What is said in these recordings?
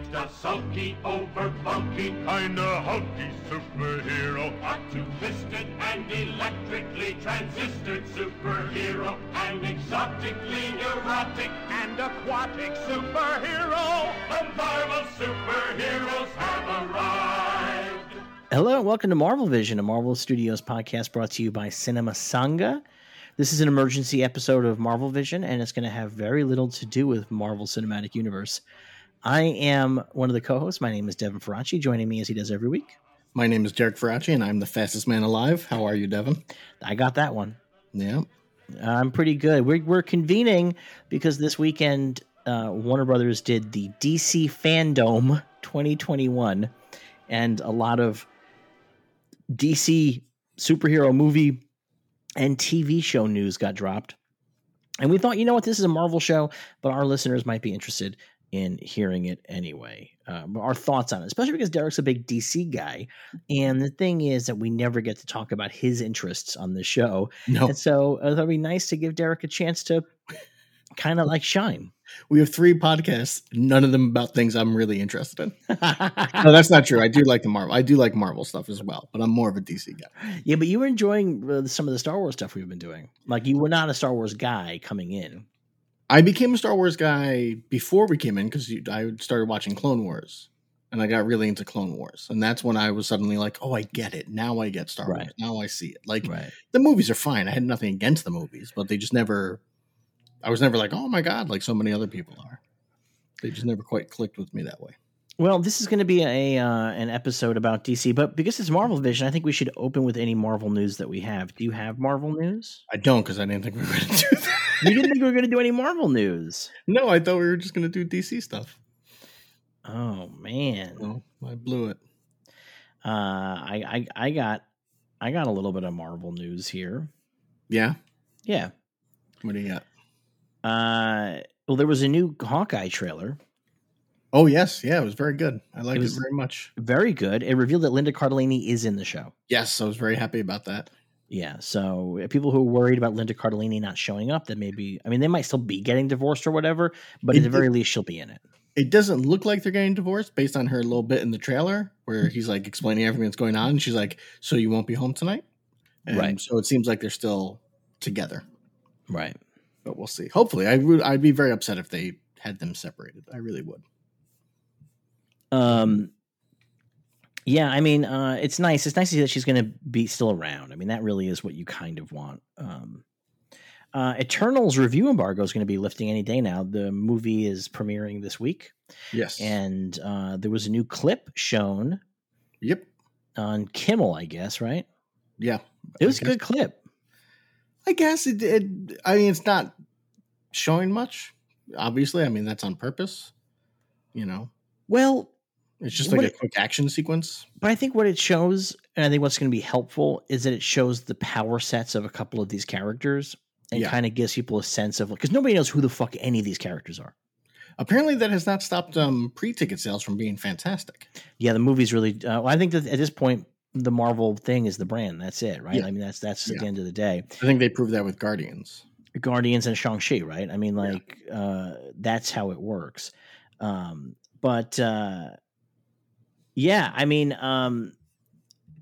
He's the sulky, over bulky, kinda hulky superhero. A two-fisted and electrically transistored superhero. An exotically neurotic and aquatic superhero. The Marvel superheroes have arrived. Hello and welcome to Marvel Vision, a Marvel Studios podcast brought to you by Cinema Sangha. This is an emergency episode of Marvel Vision, and it's going to have very little to do with Marvel Cinematic Universe. I am one of the co-hosts. My name is Devin Faraci, joining me as he does every week. My name is Derek Faraci, and I'm the fastest man alive. How are you, Devin? I got that one. Yeah, I'm pretty good. We're, we're convening because this weekend uh, Warner Brothers did the DC Fandom 2021, and a lot of DC superhero movie and TV show news got dropped. And we thought, you know what, this is a Marvel show, but our listeners might be interested in hearing it anyway. Uh, our thoughts on it, especially because Derek's a big DC guy. And the thing is that we never get to talk about his interests on the show. no, And so uh, it'd be nice to give Derek a chance to kind of like shine. we have three podcasts, none of them about things I'm really interested in. No, that's not true. I do like the Marvel. I do like Marvel stuff as well, but I'm more of a DC guy. yeah, but you were enjoying uh, some of the Star Wars stuff we've been doing. Like you were not a Star Wars guy coming in. I became a Star Wars guy before we came in because I started watching Clone Wars, and I got really into Clone Wars, and that's when I was suddenly like, "Oh, I get it now. I get Star Right. Wars. Now I see it." Like Right. the movies are fine. I had nothing against the movies, but they just never. I was never like, "Oh my god," like so many other people are. They just never quite clicked with me that way. Well, this is going to be a uh, an episode about DC, but because it's Marvel Vision, I think we should open with any Marvel news that we have. Do you have Marvel news? I don't because I didn't think we were going to do that. You didn't think we were going to do any Marvel news? no, I thought we were just going to do DC stuff. Oh man, No, I blew it. uh, I, I I got I got a little bit of Marvel news here. Yeah. Yeah. What do you got? Uh, well, there was a new Hawkeye trailer. Oh yes, yeah, it was very good. I liked it, was- very much. Very good. It revealed that Linda Cardellini is in the show. Yes, I was very happy about that. Yeah. So uh, people who are worried about Linda Cardellini not showing up, that maybe I mean they might still be getting divorced or whatever, but at the very least she'll be in it. It doesn't look like they're getting divorced based on her little bit in the trailer where he's like explaining everything that's going on. And she's like, "So you won't be home tonight?" And Right. So it seems like they're still together, Right. but we'll see. Hopefully, I would. I'd be very upset if they had them separated. I really would. Um. Yeah, I mean, uh, it's nice. It's nice to see that she's going to be still around. I mean, that really is what you kind of want. Um, uh, Eternals review embargo is going to be lifting any day now. The movie is premiering this week, Yes. and uh, there was a new clip shown yep. on Kimmel, I guess. Right? Yeah. It was a good clip. I guess it, it. I mean, it's not showing much. Obviously, I mean that's on purpose. You know, Well, it's just like it- a quick action sequence. but I think what it shows, and I think what's going to be helpful, is that it shows the power sets of a couple of these characters. And Yeah. kind of gives people a sense of because nobody knows who the fuck any of these characters are. Apparently, that has not stopped um, pre-ticket sales from being fantastic. Yeah, the movie's really. Uh, well, I think that at this point, the Marvel thing is the brand. That's it, right? Yeah. I mean, that's that's at the end of the day. I think they proved that with Guardians. Guardians and Shang Chi, right? I mean, Yeah. like uh, that's how it works. Um, but uh, yeah, I mean, um,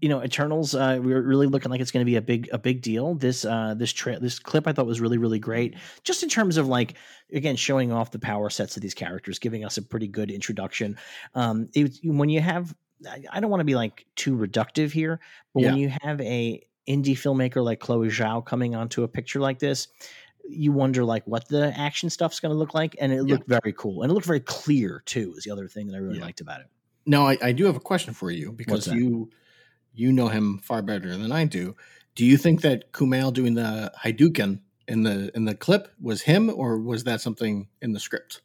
you know, Eternals. Uh, we're really looking like it's going to be a big a big deal. This uh, this tra- this clip I thought was really really great, just in terms of like again showing off the power sets of these characters, giving us a pretty good introduction. Um, it, when you have, I, I don't want to be like too reductive here, but when you have a indie filmmaker like Chloe Zhao coming onto a picture like this, you wonder like what the action stuff's going to look like, and it Yeah. looked very cool, and it looked very clear too. Is the other thing that I really Yeah. liked about it. Now, I, I do have a question for you because you you know him far better than I do. Do you think that Kumail doing the Hadouken in the in the clip was him, or was that something in the script?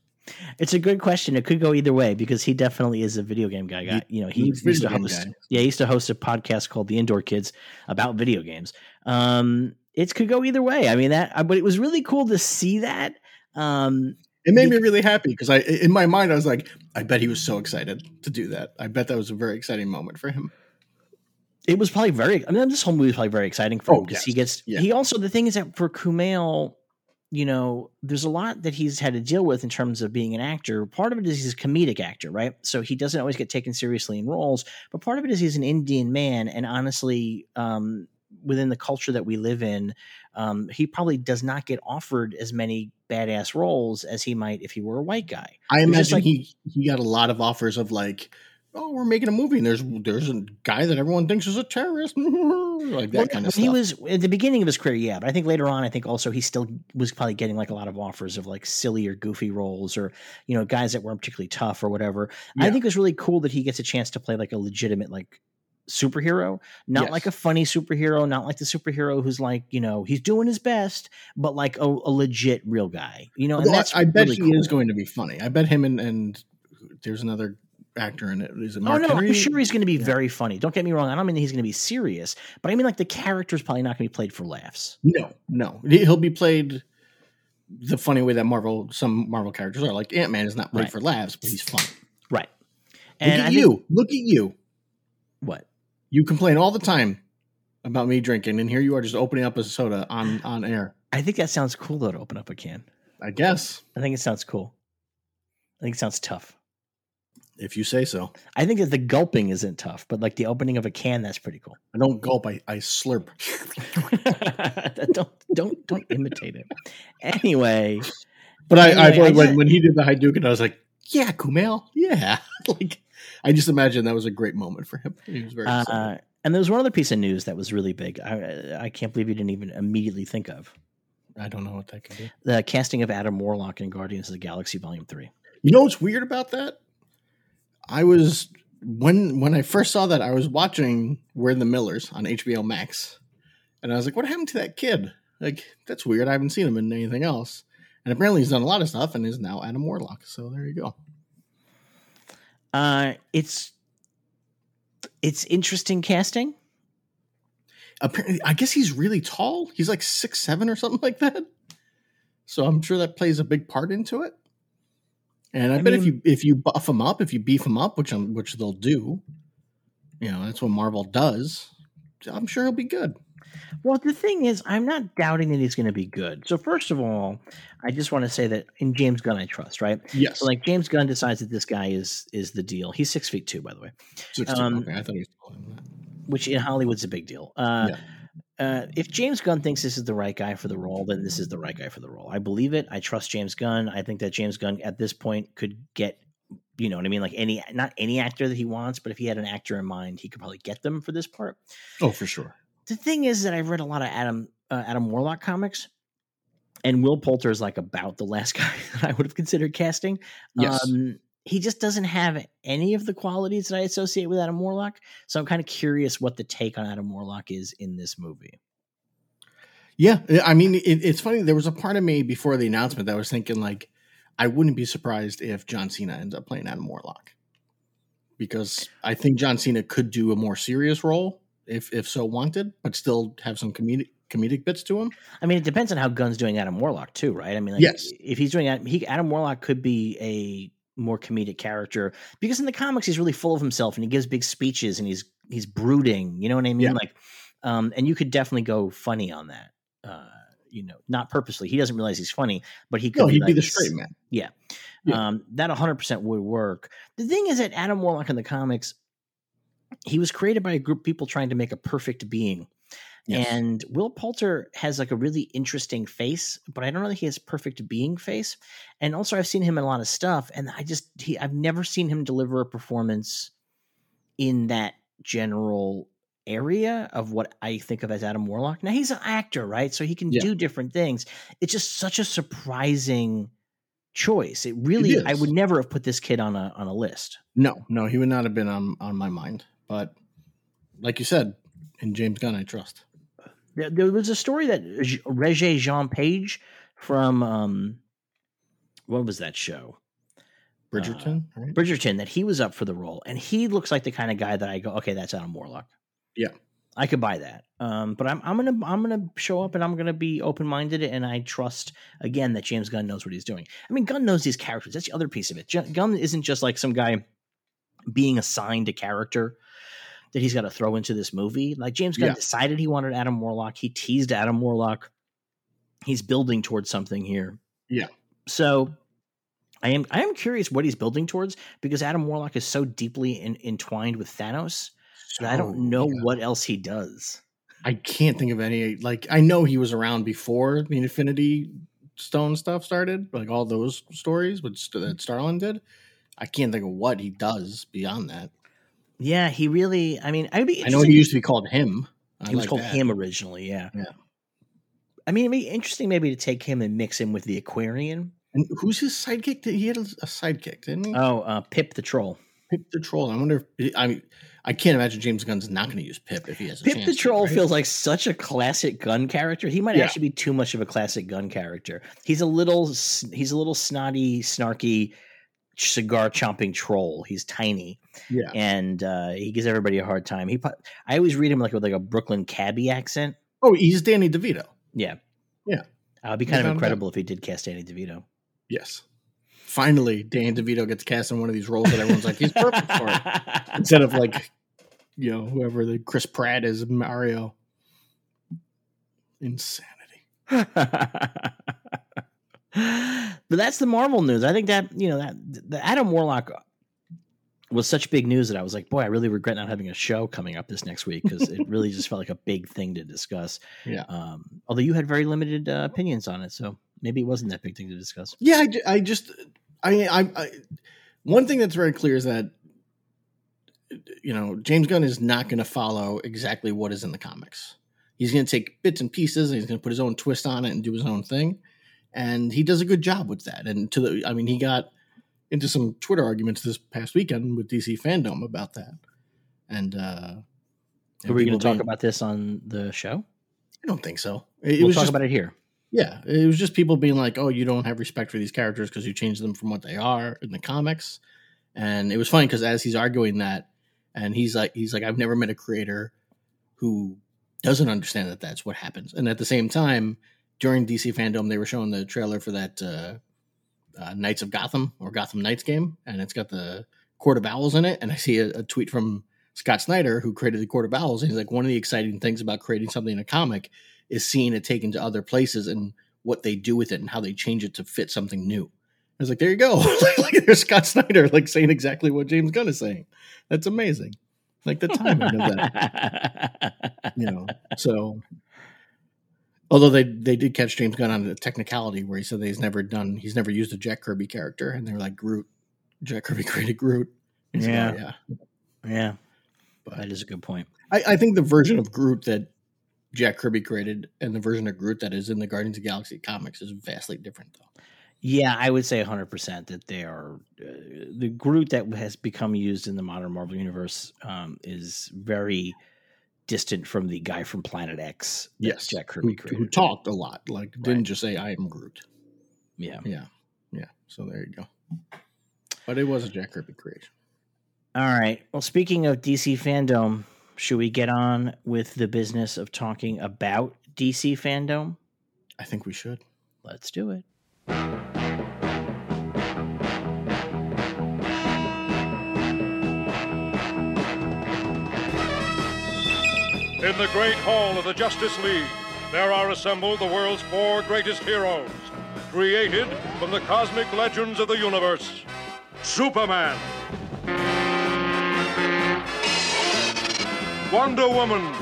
It's a good question. It could go either way because he definitely is a video game guy. guy. You know, he he's used to host. guy. Yeah, he used to host a podcast called The Indoor Kids about video games. Um, it could go either way. I mean that, but it was really cool to see that. Um, It made me really happy because I, in my mind, I was like, I bet he was so excited to do that. I bet that was a very exciting moment for him. it was probably very. I mean, this whole movie was probably very exciting for Oh, him because yes. he gets. Yeah. He also the thing is that for Kumail, you know, there's a lot that he's had to deal with in terms of being an actor. Part of it is he's a comedic actor, right? So he doesn't always get taken seriously in roles, but part of it is he's an Indian man. And honestly, um, within the culture that we live in, um, he probably does not get offered as many badass roles as he might if he were a white guy. I It's imagine like- he he got a lot of offers of like, oh, we're making a movie, and there's there's a guy that everyone thinks is a terrorist, like that Well, kind of stuff. He was at the beginning of his career, yeah, but I think later on, I think also he still was probably getting like a lot of offers of like silly or goofy roles, or you know, guys that weren't particularly tough or whatever. I think it was really cool that he gets a chance to play like a legitimate like superhero, not Yes. like a funny superhero, not like the superhero who's like you know he's doing his best, but like a, a legit real guy, you know. And Although I- that's I, bet really he is going to be funny. I bet him and and there's another actor in it. Is it Oh Mark no, Henry? I'm sure he's going to be Yeah. very funny. Don't get me wrong. I don't mean that he's going to be serious, but I mean like the character's probably not going to be played for laughs. No, no, he'll be played the funny way that Marvel some Marvel characters are. Like Ant Man is not played Right. for laughs, but he's funny. Right. Look And at I think- you. Look at you. what? You complain all the time about me drinking, and here you are just opening up a soda on on air. I think that sounds cool though to open up a can. I guess I think it sounds cool. I think it sounds tough. if you say so. I think that the gulping isn't tough, but like the opening of a can, that's pretty cool. I don't gulp. I, I slurp. don't don't don't imitate it. Anyway, But I, I, Anyway, I when, when he did the Hadouken, I was like, "Yeah, Kumail, yeah." like, I just imagine that was a great moment for him. He was very. uh, excited. and there was one other piece of news that was really big. I I can't believe you didn't even immediately think of I don't know what that could be. the casting of Adam Warlock in Guardians of the Galaxy Volume Three. You know what's weird about that? I was when when I first saw that, I was watching We're the Millers on HBO Max, and I was like, "What happened to that kid? Like, that's weird. I haven't seen him in anything else." And apparently, he's done a lot of stuff, and is now Adam Warlock. So there you go. Uh, it's it's interesting casting. Apparently, I guess he's really tall. He's like six seven or something like that. So I'm sure that plays a big part into it. And I, I bet if you if you buff him up, if you beef him up, which I'm, which they'll do, you know that's what Marvel does. I'm sure he'll be good. Well, the thing is, I'm not doubting that he's going to be good. So first of all, I just want to say that in James Gunn, I trust. Right? Yes, So like James Gunn decides that this guy is is the deal. He's six feet two, by the way, Six um, okay, I thought he was taller than that. which in Hollywood's a big deal. Uh, uh, if James Gunn thinks this is the right guy for the role, then this is the right guy for the role. I believe it. I trust James Gunn. I think that James Gunn at this point could get, you know what I mean, like any not any actor that he wants, but if he had an actor in mind, he could probably get them for this part. Oh, for sure. The thing is that I've read a lot of Adam uh, Adam Warlock comics, and Will Poulter is like about the last guy that I would have considered casting. Yes. Um, he just doesn't have any of the qualities that I associate with Adam Warlock. So I'm kind of curious what the take on Adam Warlock is in this movie. Yeah, I mean, it, it's funny. There was a part of me before the announcement that was thinking like, I wouldn't be surprised if John Cena ends up playing Adam Warlock, because I think John Cena could do a more serious role if if so wanted, but still have some comedic comedic bits to him. I mean, it depends on how Gunn's doing Adam Warlock too, right? I mean, like, Yes. if he's doing that, he Adam Warlock could be a more comedic character because in the comics he's really full of himself and he gives big speeches and he's he's brooding. You know what I mean? Yeah. Like, um, and you could definitely go funny on that. Uh, you know, not purposely. He doesn't realize he's funny, but he could No, be he'd like be the straight man. Yeah. Um, that 100% would work. The thing is that Adam Warlock in the comics, he was created by a group of people trying to make a perfect being. Yes. And Will Poulter has like a really interesting face, but I don't know that he has perfect being face. And also, I've seen him in a lot of stuff, and I just he, I've never seen him deliver a performance in that general area of what I think of as Adam Warlock. Now he's an actor, right? So he can Yeah. do different things. It's just such a surprising choice. It really, I would never have put this kid on a on a list. no, no, he would not have been on on my mind. But like you said, in James Gunn, I trust. There, there was a story that Regé Jean Page from um, what was that show? Bridgerton, right? Bridgerton that he was up for the role, and he looks like the kind of guy that I go, okay, that's Adam Warlock. Yeah. I could buy that. Um, but I'm I'm gonna I'm gonna show up and I'm gonna be open minded and I trust again that James Gunn knows what he's doing. I mean, Gunn knows these characters. That's the other piece of it. Gunn isn't just like some guy being assigned a character that he's got to throw into this movie. Like James Gunn Yeah. decided he wanted Adam Warlock. He teased Adam Warlock he's building towards something here. Yeah. So I am I am curious what he's building towards because Adam Warlock is so deeply in, entwined with Thanos that I don't know yeah. what else he does. I can't think of any. Like I know he was around before the Infinity Stone stuff started, like all those stories, which that Starlin did. I can't think of what he does beyond that. Yeah, he really. I mean, I'd be. I know he used to be called him. I He was like called that. him originally. Yeah. Yeah. I mean, it'd be interesting maybe to take him and mix him with the Aquarian. And who's his sidekick? He had a sidekick, didn't he? Oh, uh, Pip the Troll. Pip the Troll. I wonder if I mean I can't imagine James Gunn's not going to use Pip if he has a Pip the to, Troll right? feels like such a classic Gunn character. He might Yeah. actually be too much of a classic Gunn character. He's a little he's a little snotty, snarky cigar chomping troll. He's tiny yeah. and uh, he gives everybody a hard time. He I always read him like with like a Brooklyn cabbie accent. Oh, he's Danny DeVito. Yeah. Yeah. Uh, it'd be kind of Without a doubt. incredible if he did cast Danny DeVito. Yes. Finally, Danny DeVito gets cast in one of these roles that everyone's like, he's perfect for it. Instead of like, you know, whoever the Chris Pratt is Mario. Insanity. but that's the Marvel news. I think that you know that the Adam Warlock was such big news that I was like, boy, I really regret not having a show coming up this next week because it really just felt like a big thing to discuss. Yeah. Um, although you had very limited uh, opinions on it, so maybe it wasn't that big thing to discuss. Yeah, I, I just, I, I, I, one thing that's very clear is that, you know, James Gunn is not going to follow exactly what is in the comics. He's going to take bits and pieces and he's going to put his own twist on it and do his own thing. And he does a good job with that. And to the, I mean, he got into some Twitter arguments this past weekend with DC fandom about that. And, uh, and Are we going to talk being- about this on the show? I don't think so. It, it we'll was talk just, about it here. yeah, it was just people being like, "Oh, you don't have respect for these characters because you changed them from what they are in the comics." And it was funny because as he's arguing that, and he's like, he's like, "I've never met a creator who doesn't understand that that's what happens." And at the same time, during DC fandom, they were showing the trailer for that uh, uh, Knights of Gotham or Gotham Knights game, and it's got the Court of Owls in it. And I see a, a tweet from Scott Snyder, who created the Court of Owls, and he's like, "One of the exciting things about creating something in a comic." is seeing it taken to other places and what they do with it and how they change it to fit something new. I was like, there you go. like, like there's Scott Snyder like saying exactly what James Gunn is saying. That's amazing. Like the timing of that, you know. So although they they did catch James Gunn on a technicality where he said that he's never done he's never used a Jack Kirby character and they're like Groot. Jack Kirby created Groot. He's like, Yeah. "Oh, yeah. yeah, But that is a good point. I, I think the version of Groot that Jack Kirby created and the version of Groot that is in the Guardians of the Galaxy comics is vastly different, though. Yeah, I would say 100% that they are uh, the Groot that has become used in the modern Marvel universe um, is very distant from the guy from Planet X. Yes, Jack who, Kirby created. who talked a lot, like didn't Right. just say "I am Groot." Yeah. Yeah, yeah. So there you go. But it was a Jack Kirby creation. All right. Well, speaking of DC fandom, should we get on with the business of talking about DC fandom? I think we should. Let's do it. In the great hall of the Justice League, there are assembled the world's four greatest heroes, created from the cosmic legends of the universe. Superman. Wonder Woman.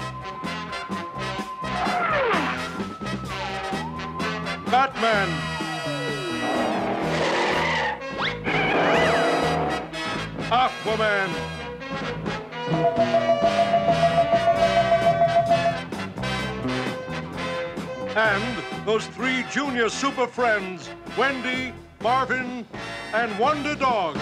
Batman. Aquaman. And those three junior super friends, Wendy, Marvin, and Wonder Dog.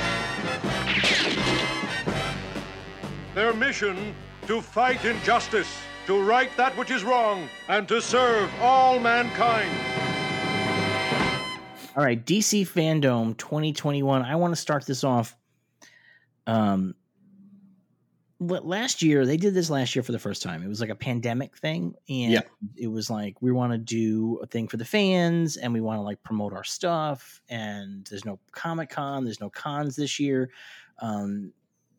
Their mission to fight injustice, to right that which is wrong, and to serve all mankind. All right, DC Fandom 2021. I want to start this off. Um, last year they did this last year for the first time. It was like a pandemic thing, and Yeah. it was like we want to do a thing for the fans, and we want to like promote our stuff. And there's no Comic Con, there's no cons this year. Um,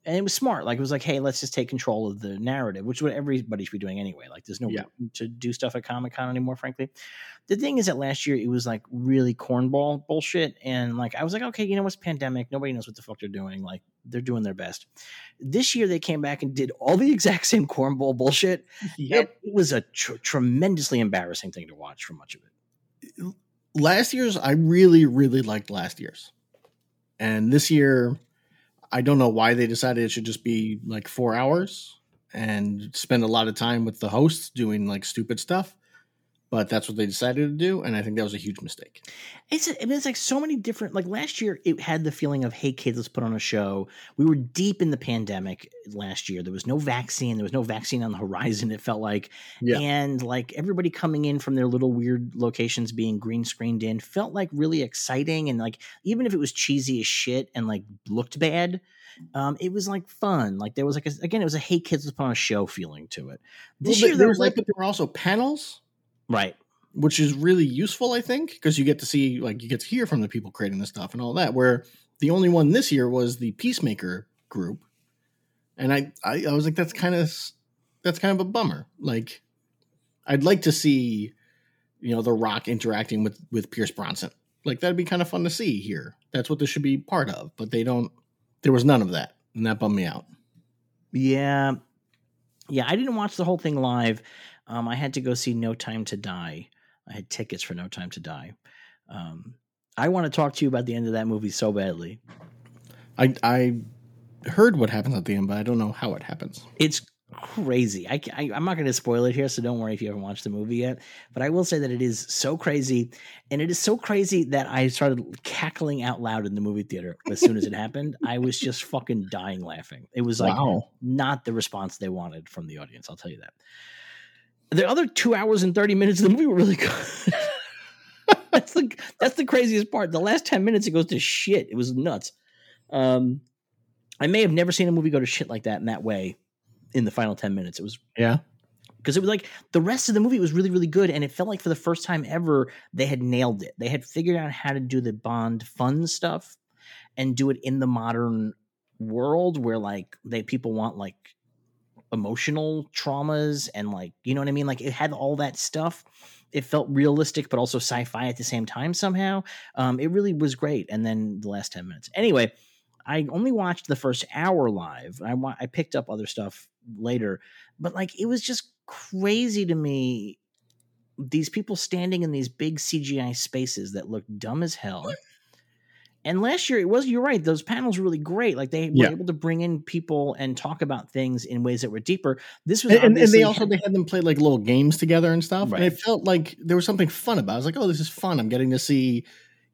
and it was smart. Like it was like, hey, let's just take control of the narrative, which is what everybody should be doing anyway. Like there's no Yeah. to do stuff at Comic Con anymore, frankly. The thing is that last year it was like really cornball bullshit, and like I was like, okay, you know what's pandemic? Nobody knows what the fuck they're doing. Like they're doing their best. This year they came back and did all the exact same cornball bullshit. and It was a tr- tremendously embarrassing thing to watch for much of it. last year's I really really liked last year's, and this year I don't know why they decided it should just be like four hours and spend a lot of time with the hosts doing like stupid stuff. But that's what they decided to do, and I think that was a huge mistake. It's I mean, it's like so many different. Like last year, it had the feeling of, "Hey kids, let's put on a show." We were deep in the pandemic last year. There was no vaccine. There was no vaccine on the horizon. It felt like, Yeah. and like everybody coming in from their little weird locations, being green screened in, felt like really exciting. And like even if it was cheesy as shit and like looked bad, um, it was like fun. Like there was like a, again, it was a "Hey kids, let's put on a show" feeling to it. This Well, year, there was like but there were also panels, right. which is really useful, I think, because you get to see, like, you get to hear from the people creating the stuff and all that. Where the only one this year was the Peacemaker group, and I, I, I was like, that's kind of, that's kind of a bummer. Like, I'd like to see, you know, The Rock interacting with with Pierce Brosnan. Like, that'd be kind of fun to see here. That's what this should be part of. But they don't. There was none of that, and that bummed me out. Yeah. Yeah, I didn't watch the whole thing live. Um, I had to go see No Time to Die. I had tickets for No Time to Die. Um, I want to talk to you about the end of that movie so badly. I, I heard what happens at the end, but I don't know how it happens. It's crazy. I, I, am not going to spoil it here, so don't worry if you haven't watched the movie yet. But I will say that it is so crazy. And it is so crazy that I started cackling out loud in the movie theater as soon as it happened. I was just fucking dying laughing. It was like wow. not the response they wanted from the audience. I'll tell you that. The other two hours and thirty minutes of the movie were really good. that's the that's the craziest part. The last ten minutes it goes to shit. It was nuts. Um, I may have never seen a movie go to shit like that in that way in the final ten minutes. It was Yeah. because it was like the rest of the movie was really really good, and it felt like for the first time ever they had nailed it. They had figured out how to do the Bond fun stuff and do it in the modern world where like they people want like emotional traumas and like you know what I mean. Like it had all that stuff. It felt realistic, but also sci-fi at the same time somehow. Um, it really was great. And then the last ten minutes. Anyway, I only watched the first hour live. I wa- I picked up other stuff later, but like it was just crazy to me. These people standing in these big CGI spaces that looked dumb as hell. And last year it was you're right, those panels were really great. Like they Yeah. were able to bring in people and talk about things in ways that were deeper. This was And, and- they also they had them play like little games together and stuff. Right. And it felt like there was something fun about. it. I was like, oh, this is fun. I'm getting to see,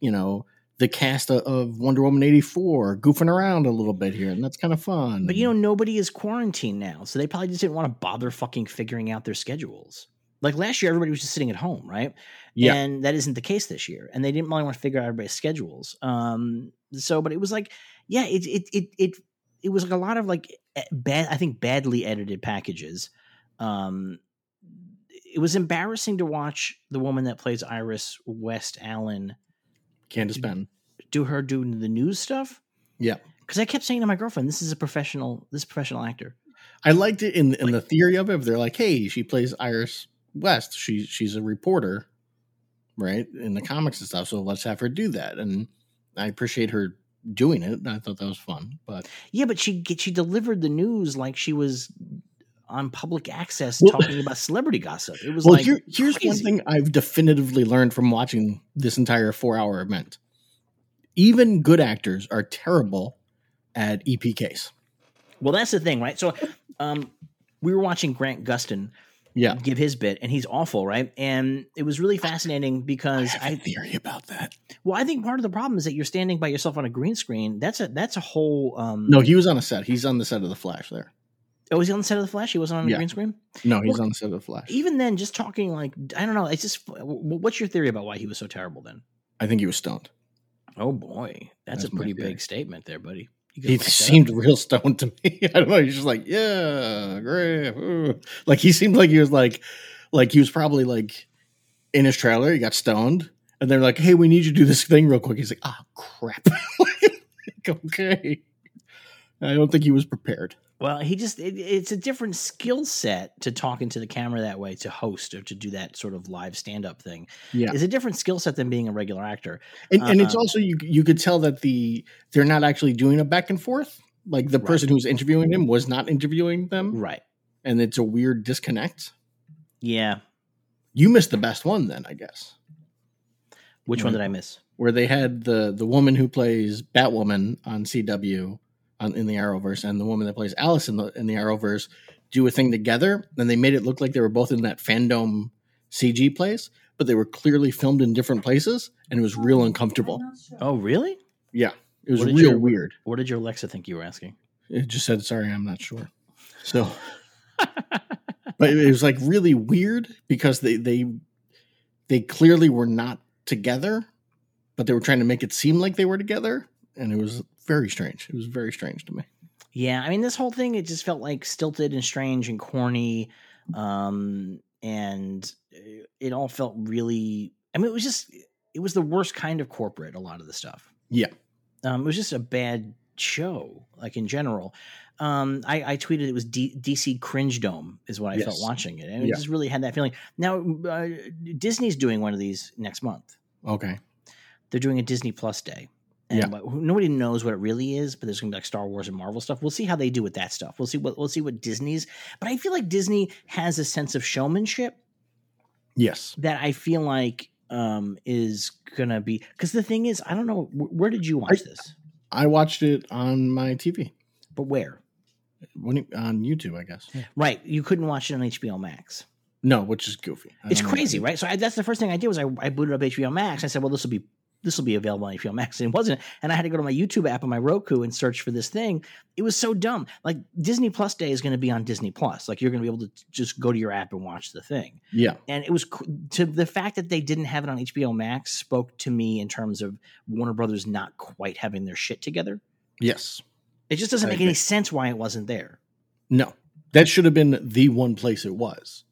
you know, the cast of, Wonder Woman eighty four goofing around a little bit here, and that's kind of fun. But you know, nobody is quarantined now, so they probably just didn't want to bother fucking figuring out their schedules. Like last year, everybody was just sitting at home, right? Yeah. And that isn't the case this year, and they didn't really want to figure out everybody's schedules. Um, so, but it was like, yeah, it it it it it was like a lot of like bad, I think badly edited packages. Um, it was embarrassing to watch the woman that plays Iris West Allen Candace Ben. do her doing the news stuff. Yeah. Because I kept saying to my girlfriend, "This is a professional. This professional actor." I liked it in in the theory of it. They're like, hey, she plays Iris West. She she's a reporter, right, in the comics and stuff. So let's have her do that. And I appreciate her doing it. I thought that was fun. But Yeah, but she she delivered the news like she was on public access Well- talking about celebrity gossip. It was well, like here, here's one thing I've definitively learned from watching this entire four hour event. Even good actors are terrible at EPKs. Well, that's the thing, right? So, um, we were watching Grant Gustin Yeah. give his bit, and he's awful, right? And it was really fascinating because I have a I, theory about that. well, I think part of the problem is that you're standing by yourself on a green screen. That's a that's a whole. Um, No, he was on a set. He's on the set of The Flash there. oh, was he on the set of the Flash? He wasn't on the Yeah. green screen. No, he's Well, on the set of The Flash. Even then, just talking like I don't know. It's just what's your theory about why he was so terrible then? I think he was stoned. Oh boy, that's, That's a pretty big statement there, buddy. He gotta back that seemed real stoned to me. I don't know. He's just like, yeah, great. ooh." Like he seemed like he was like, like he was probably like in his trailer. He got stoned, and they're like, "Hey, we need you to do this thing real quick." He's like, "Ah, crap." Like, okay. I don't think he was prepared. Well, he just it, it's a different skill set to talk into the camera that way, to host or to do that sort of live stand up thing. Yeah. It's a different skill set than being a regular actor. And, and it's Uh-uh. also you you could tell that the they're not actually doing a back and forth. Like the Right. person who's interviewing him was not interviewing them, Right. and it's a weird disconnect. Yeah. You missed the best one then, I guess. Which one did I miss? Where they had the the woman who plays Batwoman on CW on in the Arrowverse and the woman that plays Alice in the in the Arrowverse do a thing together, and they made it look like they were both in that fandom CG place, but they were clearly filmed in different places, and it was real uncomfortable. Oh, really? Yeah, it was real your- weird. What did your Alexa think you were asking? It just said, "Sorry, I'm not sure." So, but it was like really weird because they they they clearly were not together, but they were trying to make it seem like they were together, and it was very strange. It was very strange to me. Yeah, I mean, this whole thing it just felt like stilted and strange and corny, um, and it all felt really. I mean, it was just it was the worst kind of corporate. A lot of the stuff. Yeah. um, it was just a bad show, like in general. Um, I, I tweeted it was D- DC Cringe Dome is what I felt watching it, and it Yeah. just really had that feeling. Now, uh, Disney's doing one of these next month. Okay. They're doing a Disney Plus Day. And Yeah. who- nobody knows what it really is, but there's gonna be like Star Wars and Marvel stuff. We'll see how they do with that stuff. We'll see what we'll see what Disney's. But I feel like Disney has a sense of showmanship Yes. that I feel like um is gonna be because the thing is, I don't know wh- where did you watch this, I watched it on my TV but where? when on YouTube, I guess. Right, you couldn't watch it on HBO Max. No, which is goofy. I It's crazy, right? So I, that's the first thing I did was I, I booted up HBO Max. I said, well, this will be this will be available on HBO Max, and it wasn't. And I had to go to my YouTube app on my Roku and search for this thing. It was so dumb. Like Disney Plus Day is going to be on Disney Plus. Like you're going to be able to just go to your app and watch the thing. Yeah. And it was to the fact that they didn't have it on HBO Max spoke to me in terms of Warner Brothers not quite having their shit together. Yes. It just doesn't I make any sense why it wasn't there. No, that should have been the one place it was.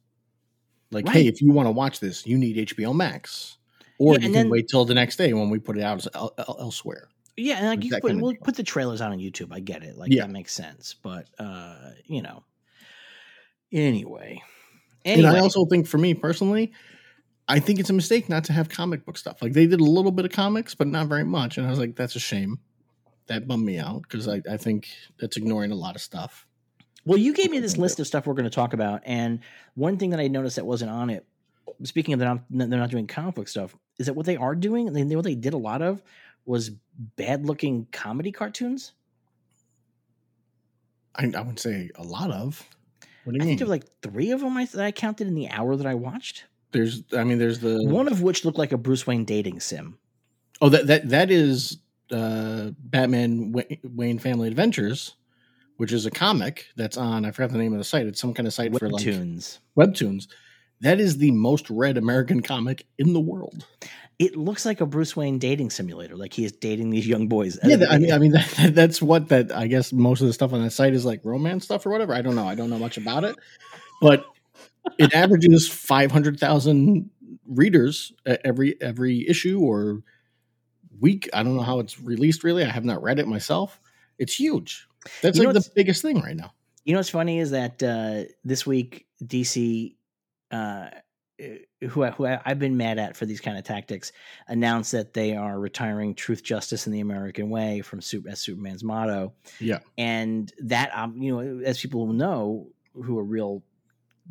Like, hey, if you want to watch this, you need HBO Max, or Yeah, you can then- wait till the next day when we put it out el- el- elsewhere. Yeah, and like you put, we'll put the trailers out on YouTube. I get it. Like Yeah. that makes sense. But uh, you know. Anyway. And I also think, for me personally, I think it's a mistake not to have comic book stuff. Like they did a little bit of comics, but not very much, and I was like, that's a shame. That bummed me out because I, I think that's ignoring a lot of stuff. well, you gave me this list of stuff we're going to talk about, and one thing that I noticed that wasn't on it. Speaking of that, they're not doing comic book stuff. Is that what they are doing? And they, what they did a lot of was bad-looking comedy cartoons. I, I would say a lot of. What do you I mean? think there were like three of them I, that I counted in the hour that I watched. there's, I mean, there's the One of which looked like a Bruce Wayne dating sim. Oh, that that that is uh, Batman Wa- Wayne Family Adventures, which is a comic that's on. I forgot the name of the site. It's some kind of site for like Webtoons. webtoons. That is the most read American comic in the world. it looks like a Bruce Wayne dating simulator. Like he is dating these young boys. Yeah, I mean, I mean that, that's what that. I guess most of the stuff on that site is like romance stuff or whatever. I don't know. I don't know much about it, but it averages five hundred thousand readers every every issue or week. I don't know how it's released. Really, I have not read it myself. It's huge. That's You like the biggest thing right now. you know what's funny is that uh, this week DC, uh, who I, who I, I've been mad at for these kind of tactics, announced that they are retiring "Truth, Justice, and the American Way" from as Superman's motto. Yeah. and that um, you know, as people know who are real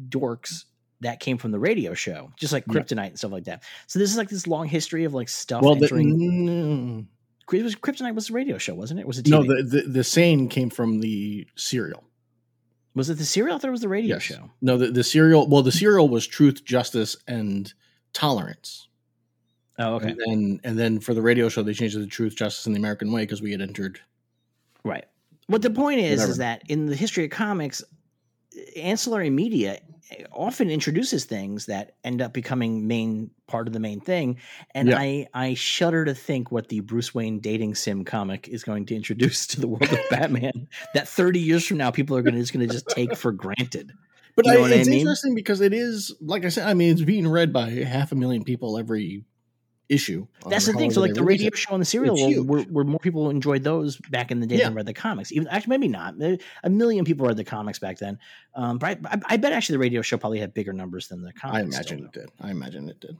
dorks. That came from the radio show, just like Yeah. Kryptonite and stuff like that. So this is like this long history of like stuff Well, the, entering. It was Kryptonite was a radio show, wasn't it? Was it? no, the, the the saying came from the serial. Was it the serial? I thought it was the radio Yes. show. No, the, the serial. Well, the serial was truth, justice, and tolerance. Oh, okay. And then and then for the radio show, they changed it to truth, justice, and the American way because we had entered. Right. What the point is Whatever. is that in the history of comics, ancillary media Eh, often introduces things that end up becoming main part of the main thing. And Yeah. I I shudder to think what the Bruce Wayne dating sim comic is going to introduce to the world of Batman. That thirty years from now, people are going to just going to just take for granted. But I, what I it's mean? interesting because it is, like I said, I mean, it's being read by half a million people every issue. That's the thing. So, like the radio it. show and the serial, huge. were, were more people enjoyed those back in the day Yeah. than read the comics. Even actually, maybe not. A million people read the comics back then. Um, but I, I, bet actually the radio show probably had bigger numbers than the comics. I still, imagine though. it did. I imagine it did.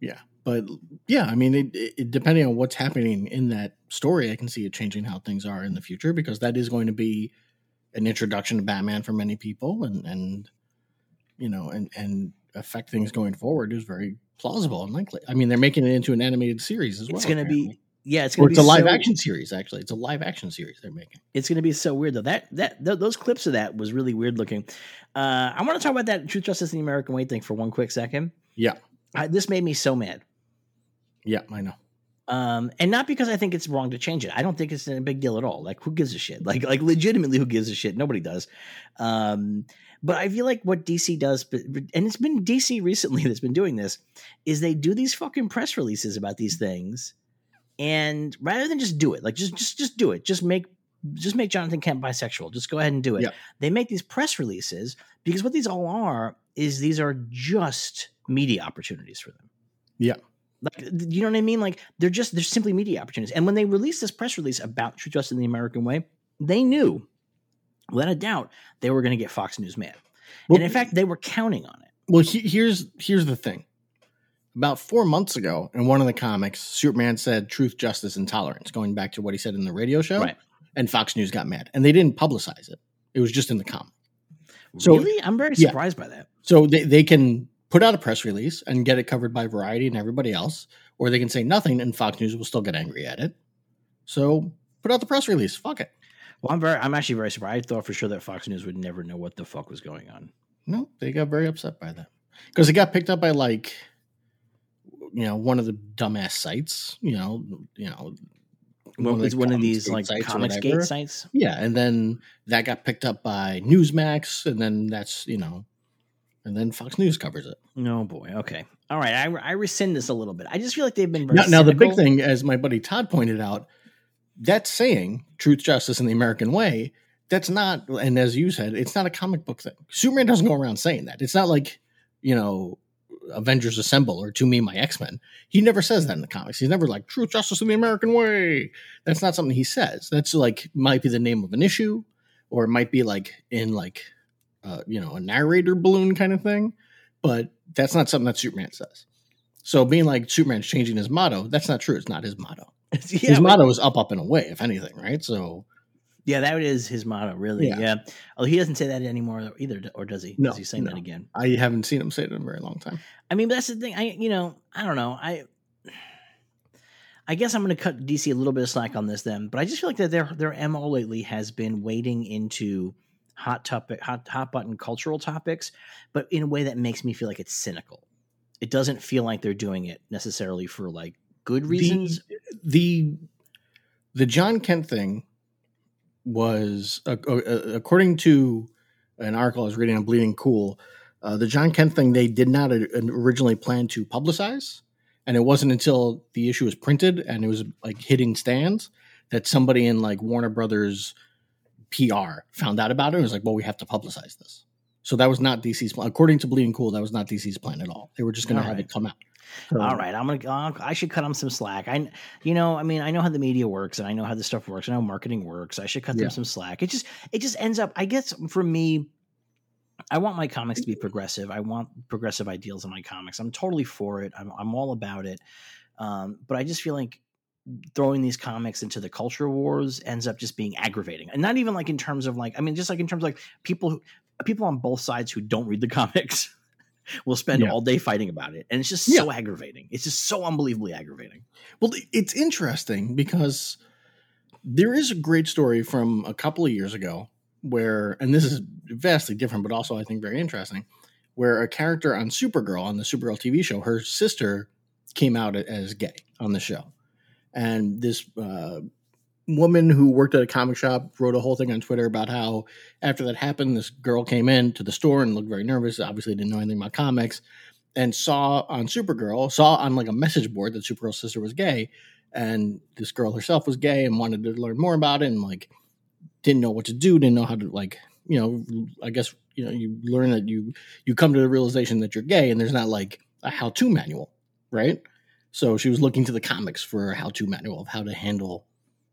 Yeah, but yeah, I mean, it, it, depending on what's happening in that story, I can see it changing how things are in the future because that is going to be an introduction to Batman for many people, and and you know, and and affect things going forward is very plausible and likely. I mean, they're making it into an animated series as well. It's going to be. Yeah, it's going to it's be a live so- action series. Actually, it's a live action series they're making. It's going to be so weird though. That that th- those clips of that was really weird looking. Uh, I want to talk about that Truth, Justice, and the American Way thing for one quick second. Yeah, I, this made me so mad. yeah, I know. Um, and not because I think it's wrong to change it. I don't think it's a big deal at all. Like, who gives a shit? Like, like legitimately, who gives a shit? Nobody does. Um, but I feel like what DC does, and it's been DC recently that's been doing this, is they do these fucking press releases about these things, and rather than just do it, like just just just do it, just make just make Jonathan Kent bisexual. Just go ahead and do it. Yeah. They make these press releases because what these all are is these are just media opportunities for them. Yeah. Like, you know what I mean? Like, they're just, they're simply media opportunities. And when they released this press release about Truth, Justice, and the American Way, they knew, without a doubt, they were going to get Fox News mad. Well, and in fact, they were counting on it. Well, he, here's here's the thing. About four months ago, in one of the comics, Superman said "truth, justice, and tolerance," going back to what he said in the radio show, Right. and Fox News got mad, and they didn't publicize it. It was just in the comic, So- really? I'm very yeah. surprised by that. so they they can put out a press release and get it covered by Variety and everybody else, or they can say nothing, and Fox News will still get angry at it. So put out the press release. Fuck it. Well, I'm very, I'm actually very surprised. I thought for sure that Fox News would never know what the fuck was going on. No, they got very upset by that because it got picked up by like, you know, one of the dumbass sites. You know, you know, Well, it's one of these like Comics. Gate sites. Yeah, and then that got picked up by Newsmax, and then that's you know, and then Fox News covers it. No boy. Okay. All right. I, I rescind this a little bit. I just feel like they've been very Now, now the big thing, as my buddy Todd pointed out, that saying "truth, justice, and the American way." That's not, and as you said, it's not a comic book thing. Superman doesn't go around saying that. It's not like you know, Avengers Assemble or "To Me, My X Men." He never says that in the comics. He's never like "truth, justice, and the American way." That's not something he says. That's like might be the name of an issue, or it might be like in like, uh, you know, a narrator balloon kind of thing. But that's not something that Superman says. So being like Superman's changing his motto, that's not true. It's not his motto. yeah, his but- motto is up, up, and away, if anything, right? So yeah, that is his motto, really. Yeah. Yeah. Although he doesn't say that anymore either, or does he? No, Is he saying that again? I haven't seen him say it in a very long time. I mean, but that's the thing. I, you know, I don't know. I, I guess I'm going to cut DC a little bit of slack on this then, but I just feel like that their their mo lately has been wading into hot topic, hot hot button cultural topics, but in a way that makes me feel like it's cynical. It doesn't feel like they're doing it necessarily for like good reasons. The the Jon Kent thing was, uh, uh, according to an article I was reading on Bleeding Cool, uh, the Jon Kent thing they did not originally plan to publicize, and it wasn't until the issue was printed and it was like hitting stands that somebody in like Warner Brothers PR found out about it and was like, "Well, we have to publicize this." So that was not DC's plan. According to Bleeding Cool, that was not DC's plan at all. They were just going to have right. it come out. So- All right, I'm gonna. Uh, I should cut them some slack. I, you know, I mean, I know how the media works, and I know how this stuff works. I know marketing works. I should cut Yeah. them some slack. It just, it just ends up. I guess for me, I want my comics to be progressive. I want progressive ideals in my comics. I'm totally for it. I'm, I'm all about it. Um, but I just feel like throwing these comics into the culture wars ends up just being aggravating, and not even like in terms of like, I mean, just like in terms of like people who, people on both sides who don't read the comics. will spend Yeah. all day fighting about it. And it's just Yeah. so aggravating. It's just so unbelievably aggravating. Well, it's interesting because there is a great story from a couple of years ago where, and this is vastly different, but also I think very interesting, where a character on Supergirl, on the Supergirl TV show, her sister came out as gay on the show. And this uh, woman who worked at a comic shop wrote a whole thing on Twitter about how after that happened, this girl came in to the store and looked very nervous. Obviously, didn't know anything about comics, and saw on Supergirl, saw on like a message board that Supergirl's sister was gay, and this girl herself was gay and wanted to learn more about it, and like didn't know what to do, didn't know how to like you know, I guess you know you learn that you you come to the realization that you're gay, and there's not like a how to manual, right? So she was looking to the comics for a how-to manual of how to handle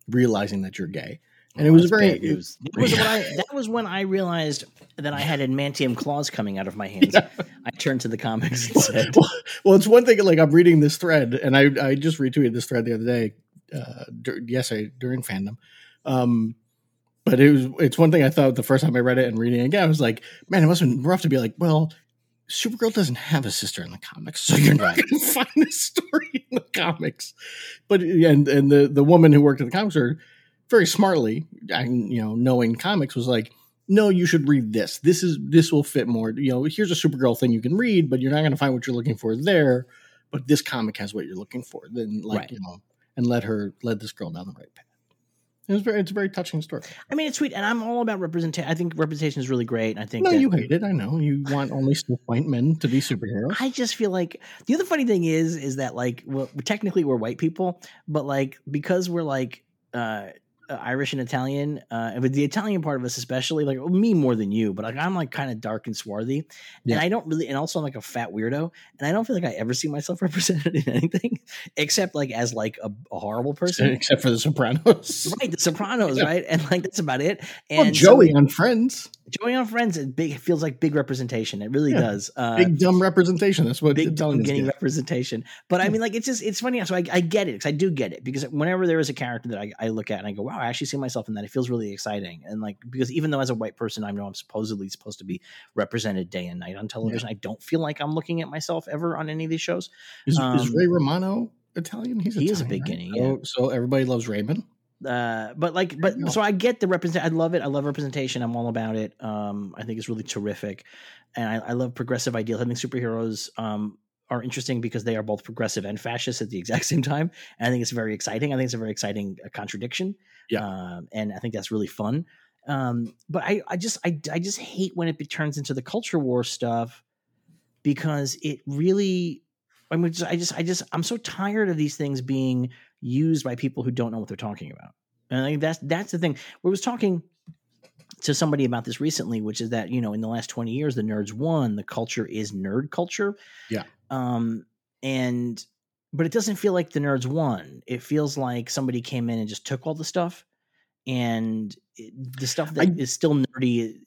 realizing that you're gay. And it was very bad news. That was, when I, that was when I realized that I had adamantium claws coming out of my hands. Yeah. I turned to the comics and said, well, well, it's one thing like I'm reading this thread, and I I just retweeted this thread the other day, uh, dur- yesterday during fandom. Um, but it was it's one thing I thought the first time I read it and reading it again, I was like, man, it must have been rough to be like, well, Supergirl doesn't have a sister in the comics, so you're not going to find this story in the comics. But and and the the woman who worked at the comics store very smartly, I, you know, knowing comics was like, no, you should read this. This is this will fit more. You know, here's a Supergirl thing you can read, but you're not going to find what you're looking for there. But this comic has what you're looking for. Then, like Right. you know, and let her led this girl down the right path. It was very, it's a very touching story. I mean, it's sweet, and I'm all about representation. I think representation is really great. I think No, that- you hate it. I know you want only white men to be superheroes. I just feel like the other funny thing is, is that like, well, technically we're white people, but like because we're like uh, uh, Irish and Italian, uh, with the Italian part of us especially, like me more than you, but like I'm like kind of dark and swarthy, Yeah. and I don't really, and also I'm like a fat weirdo, and I don't feel like I ever see myself represented in anything except like as like a, a horrible person. Except for the Sopranos. Right, The Sopranos, Yeah. right, and like that's about it. And Well, so- Joey on Friends, Joey on Friends, it big it feels like big representation. It really Yeah. does. Uh, big dumb representation. That's what big Italians dumb getting representation. But I mean, like it's just it's funny. So I, I get it because I do get it because whenever there is a character that I, I look at and I go, wow, I actually see myself in that. It feels really exciting. And like because even though as a white person I know I'm supposedly supposed to be represented day and night on television, I don't feel like I'm looking at myself ever on any of these shows. Is, is Um, Ray Romano Italian? He's he is a Italian, big right? guinea, So, so everybody loves Raymond. uh but like but know. so i get the represent i love it i love representation i'm all about it um i think it's really terrific and i, I love progressive ideals i think superheroes um are interesting because they are both progressive and fascist at the exact same time and i think it's very exciting i think it's a very exciting uh, contradiction Yeah. um and i think that's really fun um but i i just i, I just hate when it be- turns into the culture war stuff because it really I mean, just, I just, I just, I'm so tired of these things being used by people who don't know what they're talking about. And I think that's that's the thing. We was talking to somebody about this recently, which is that you know, in the last 20 years, the nerds won. The culture is nerd culture. Yeah. Um, and but it doesn't feel like the nerds won. It feels like somebody came in and just took all the stuff, and it, the stuff that is I- still nerdy.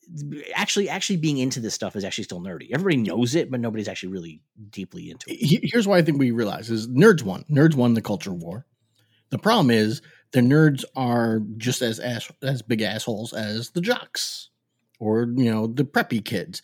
Actually, actually being into this stuff is actually still nerdy. Everybody knows it, but nobody's actually really deeply into it. Here's why I think we realize is nerds won. Nerds won the culture war. The problem is the nerds are just as ass, as big assholes as the jocks or you know the preppy kids,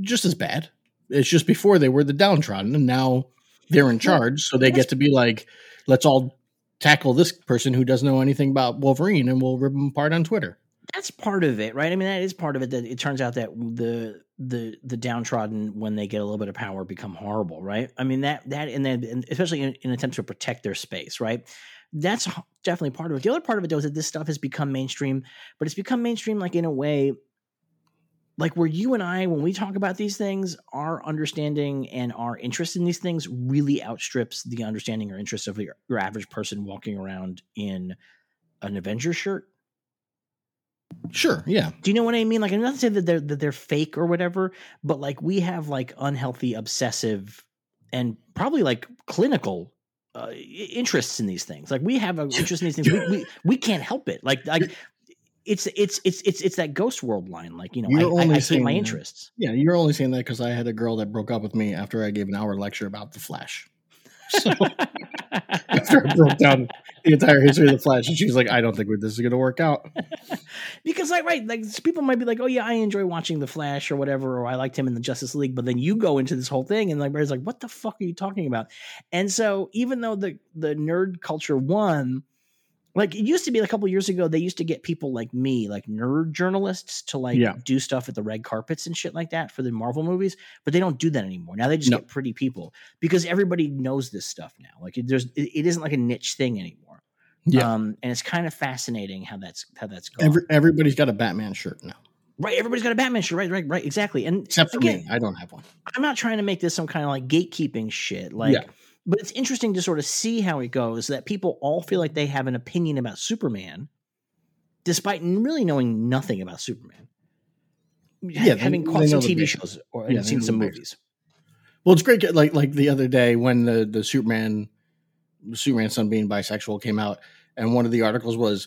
just as bad. It's just before they were the downtrodden, and now they're in charge, so they get to be like, let's all tackle this person who doesn't know anything about Wolverine, and we'll rip them apart on Twitter. that's part of it, right? I mean, that is part of it. That it turns out that the the the downtrodden, when they get a little bit of power, become horrible, right? I mean that that and then and especially in, in attempts to protect their space, right? That's definitely part of it. The other part of it, though, is that this stuff has become mainstream, but it's become mainstream like in a way. Like where you and I, when we talk about these things, our understanding and our interest in these things really outstrips the understanding or interest of your, your average person walking around in an Avengers shirt. Sure, yeah, Do you know what I mean? Like, I'm not saying that they're that they're fake or whatever, but like we have like unhealthy, obsessive, and probably like clinical uh, interests in these things. Like we have an interest in these things. We, we we can't help it. Like like it's it's it's it's it's that ghost world line. Like you know, You're I, I, only I saying my interests. yeah. You're only saying that because I had a girl that broke up with me after I gave an hour lecture about the Flash. So after I broke down the entire history of the Flash, and she was like, "I don't think this is going to work out." because like right like people might be like oh yeah i enjoy watching the flash or whatever or i liked him in the justice league but then you go into this whole thing and like Barry's like what the fuck are you talking about and so even though the the nerd culture won like it used to be a couple years ago they used to get people like me like nerd journalists to like Yeah. do stuff at the red carpets and shit like that for the marvel movies but they don't do that anymore now they just No. get pretty people because everybody knows this stuff now like it, there's it, it isn't like a niche thing anymore Yeah. um and it's kind of fascinating how that's how that's going Every, everybody's got a Batman shirt now, Right, everybody's got a Batman shirt. Right, right, right. Exactly. And except for again, me. I don't have one. I'm not trying to make this some kind of like gatekeeping shit. Like, Yeah. But it's interesting to sort of see how it goes. That people all feel like they have an opinion about Superman, despite really knowing nothing about Superman. Yeah, they- having they caught some TV shows or Yeah, seen some movies. Well, it's great. Like like the other day when the the Superman Superman's son being bisexual came out, and one of the articles was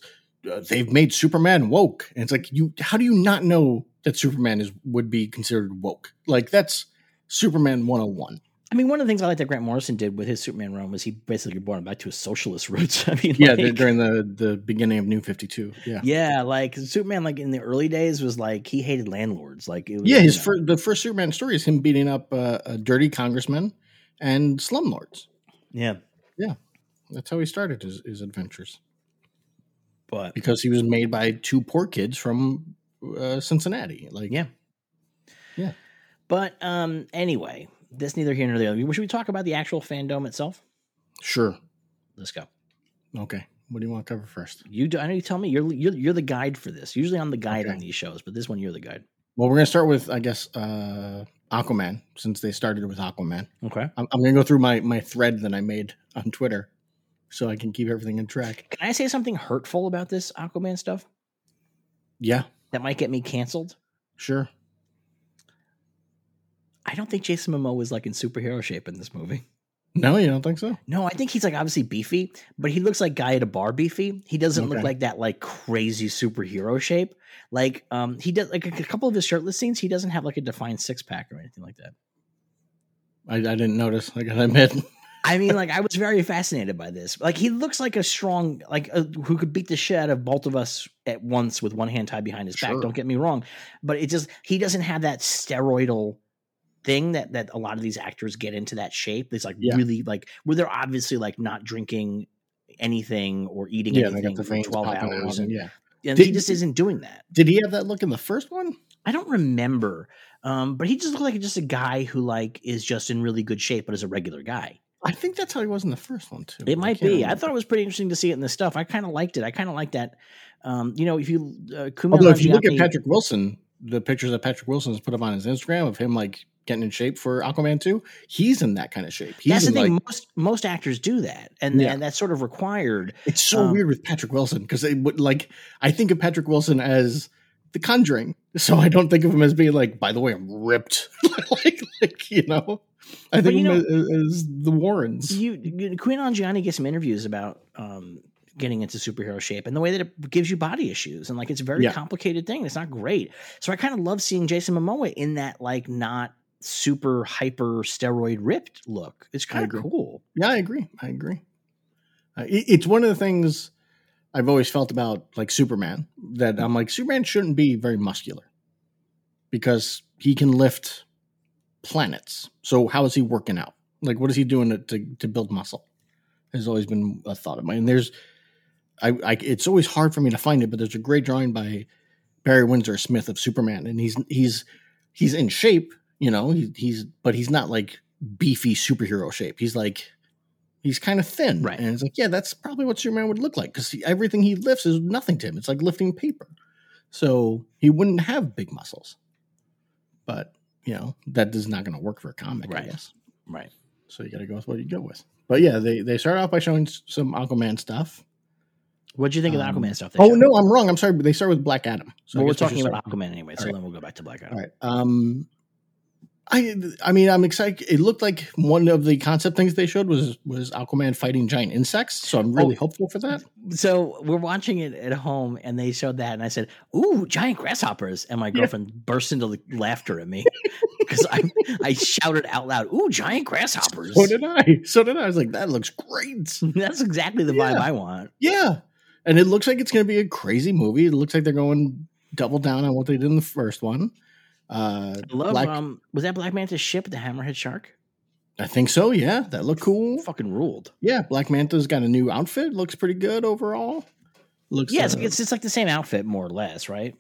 uh, they've made Superman woke, and it's like you, how do you not know that Superman is would be considered woke? Like that's Superman one hundred and one. I mean, one of the things I like that Grant Morrison did with his Superman run was he basically brought him back to his socialist roots. I mean, Yeah, like, the, during the the beginning of New Fifty Two. Yeah, yeah, like Superman, like in the early days, was like he hated landlords. Like, it was, yeah. His you know, fir- the first Superman story is him beating up uh, a dirty congressman and slumlords. Yeah, yeah, That's how he started his, his adventures but because he was made by two poor kids from uh, Cincinnati. Like, yeah, Yeah. But um, anyway, this neither here nor there. Should we talk about the actual fandom itself? sure, Let's go. okay. What do you want to cover first? You, do, I know you tell me you're you're you're the guide for this. Usually I'm the guide Okay. on these shows, but this one you're the guide. Well, we're gonna start with, I guess, uh, Aquaman since they started with Aquaman. Okay. I'm, I'm gonna go through my my thread that I made on Twitter so I can keep everything in track. Can I say something hurtful about this Aquaman stuff Yeah, that might get me canceled? sure. I don't think Jason Momoa is like in superhero shape in this movie. No, you don't think so? No, I think he's like obviously beefy, but he looks like guy at a bar beefy. He doesn't look like that like crazy superhero shape. Like um he does like a, a couple of his shirtless scenes, he doesn't have like a defined six pack or anything like that. I, I didn't notice. I gotta admit. I mean, like I was very fascinated by this. Like he looks like a strong, like a, who could beat the shit out of both of us at once with one hand tied behind his back. Don't get me wrong, but it just he doesn't have that steroidal thing that that a lot of these actors get into that shape. It's like Yeah. really like where they're obviously like not drinking anything or eating yeah, anything the for twelve hours, out. and, Yeah. and Did- he just isn't doing that. Did he have that look in the first one? I don't remember, um, but he just looked like just a guy who like is just in really good shape, but is a regular guy. I think that's how he was in the first one too. It might can't be. I thought it was pretty interesting to see it in this stuff. I kind of liked it. I kind of like that. Um, you know, if you uh, Although if you look at Patrick Wilson, the pictures that Patrick Wilson has put up on his Instagram of him like getting in shape for Aquaman 2, he's in that kind of shape. He's that's the thing. like- most most actors do that, and, Yeah. and that's sort of required. it's so um, weird with Patrick Wilson because it would like I think of Patrick Wilson as the Conjuring, so I don't think of him as being like. By the way, I'm ripped, like like you know. I think of him as, as the Warrens. You, you Kumail Nanjiani gets some interviews about um, getting into superhero shape and the way that it gives you body issues, and like it's a very Yeah. complicated thing. It's not great. So I kind of love seeing Jason Momoa in that like not super hyper steroid ripped look. It's kind of cool. Yeah, I agree. I agree. Uh, it- it's one of the things I've always felt about like Superman that I'm like Superman shouldn't be very muscular because he can lift planets. So how is he working out? Like what is he doing to to, to build muscle? Has always been a thought of mine. And there's I, I it's always hard for me to find it, but there's a great drawing by Barry Windsor Smith of Superman, and he's he's he's in shape, you know, he, he's but he's not like beefy superhero shape. He's like he's kind of thin, Right. And it's like, yeah, that's probably what Superman would look like because everything he lifts is nothing to him. It's like lifting paper, so he wouldn't have big muscles. But you know that is not going to work for a comic, I Right. guess. Right. So you got to go with what you go with. But yeah, they they start off by showing some Aquaman stuff. What do you think of the Um, Aquaman stuff? Oh no, I'm wrong. I'm sorry, but they start with Black Adam. So well, we're guess we should talking about Aquaman anyway, so right. then we'll go back to Black Adam. All right. Um, I I mean I'm excited. It looked like one of the concept things they showed was was Aquaman fighting giant insects. So I'm really Oh. hopeful for that. So we're watching it at home, and they showed that, and I said, "Ooh, giant grasshoppers!" And my girlfriend burst into laughter at me because I I shouted out loud, "Ooh, giant grasshoppers!" So did I. So did I. I was like, that looks great. That's exactly the vibe Yeah. I want. Yeah, and it looks like it's going to be a crazy movie. It looks like they're going double down on what they did in the first one. Uh, I love. Black- um, was that Black Manta's ship, the Hammerhead Shark? I think so. Yeah, that looked cool. Fucking ruled. Yeah, Black Manta's got a new outfit. Looks pretty good overall. Looks Yeah, it's, uh, like, it's just like the same outfit, more or less, right?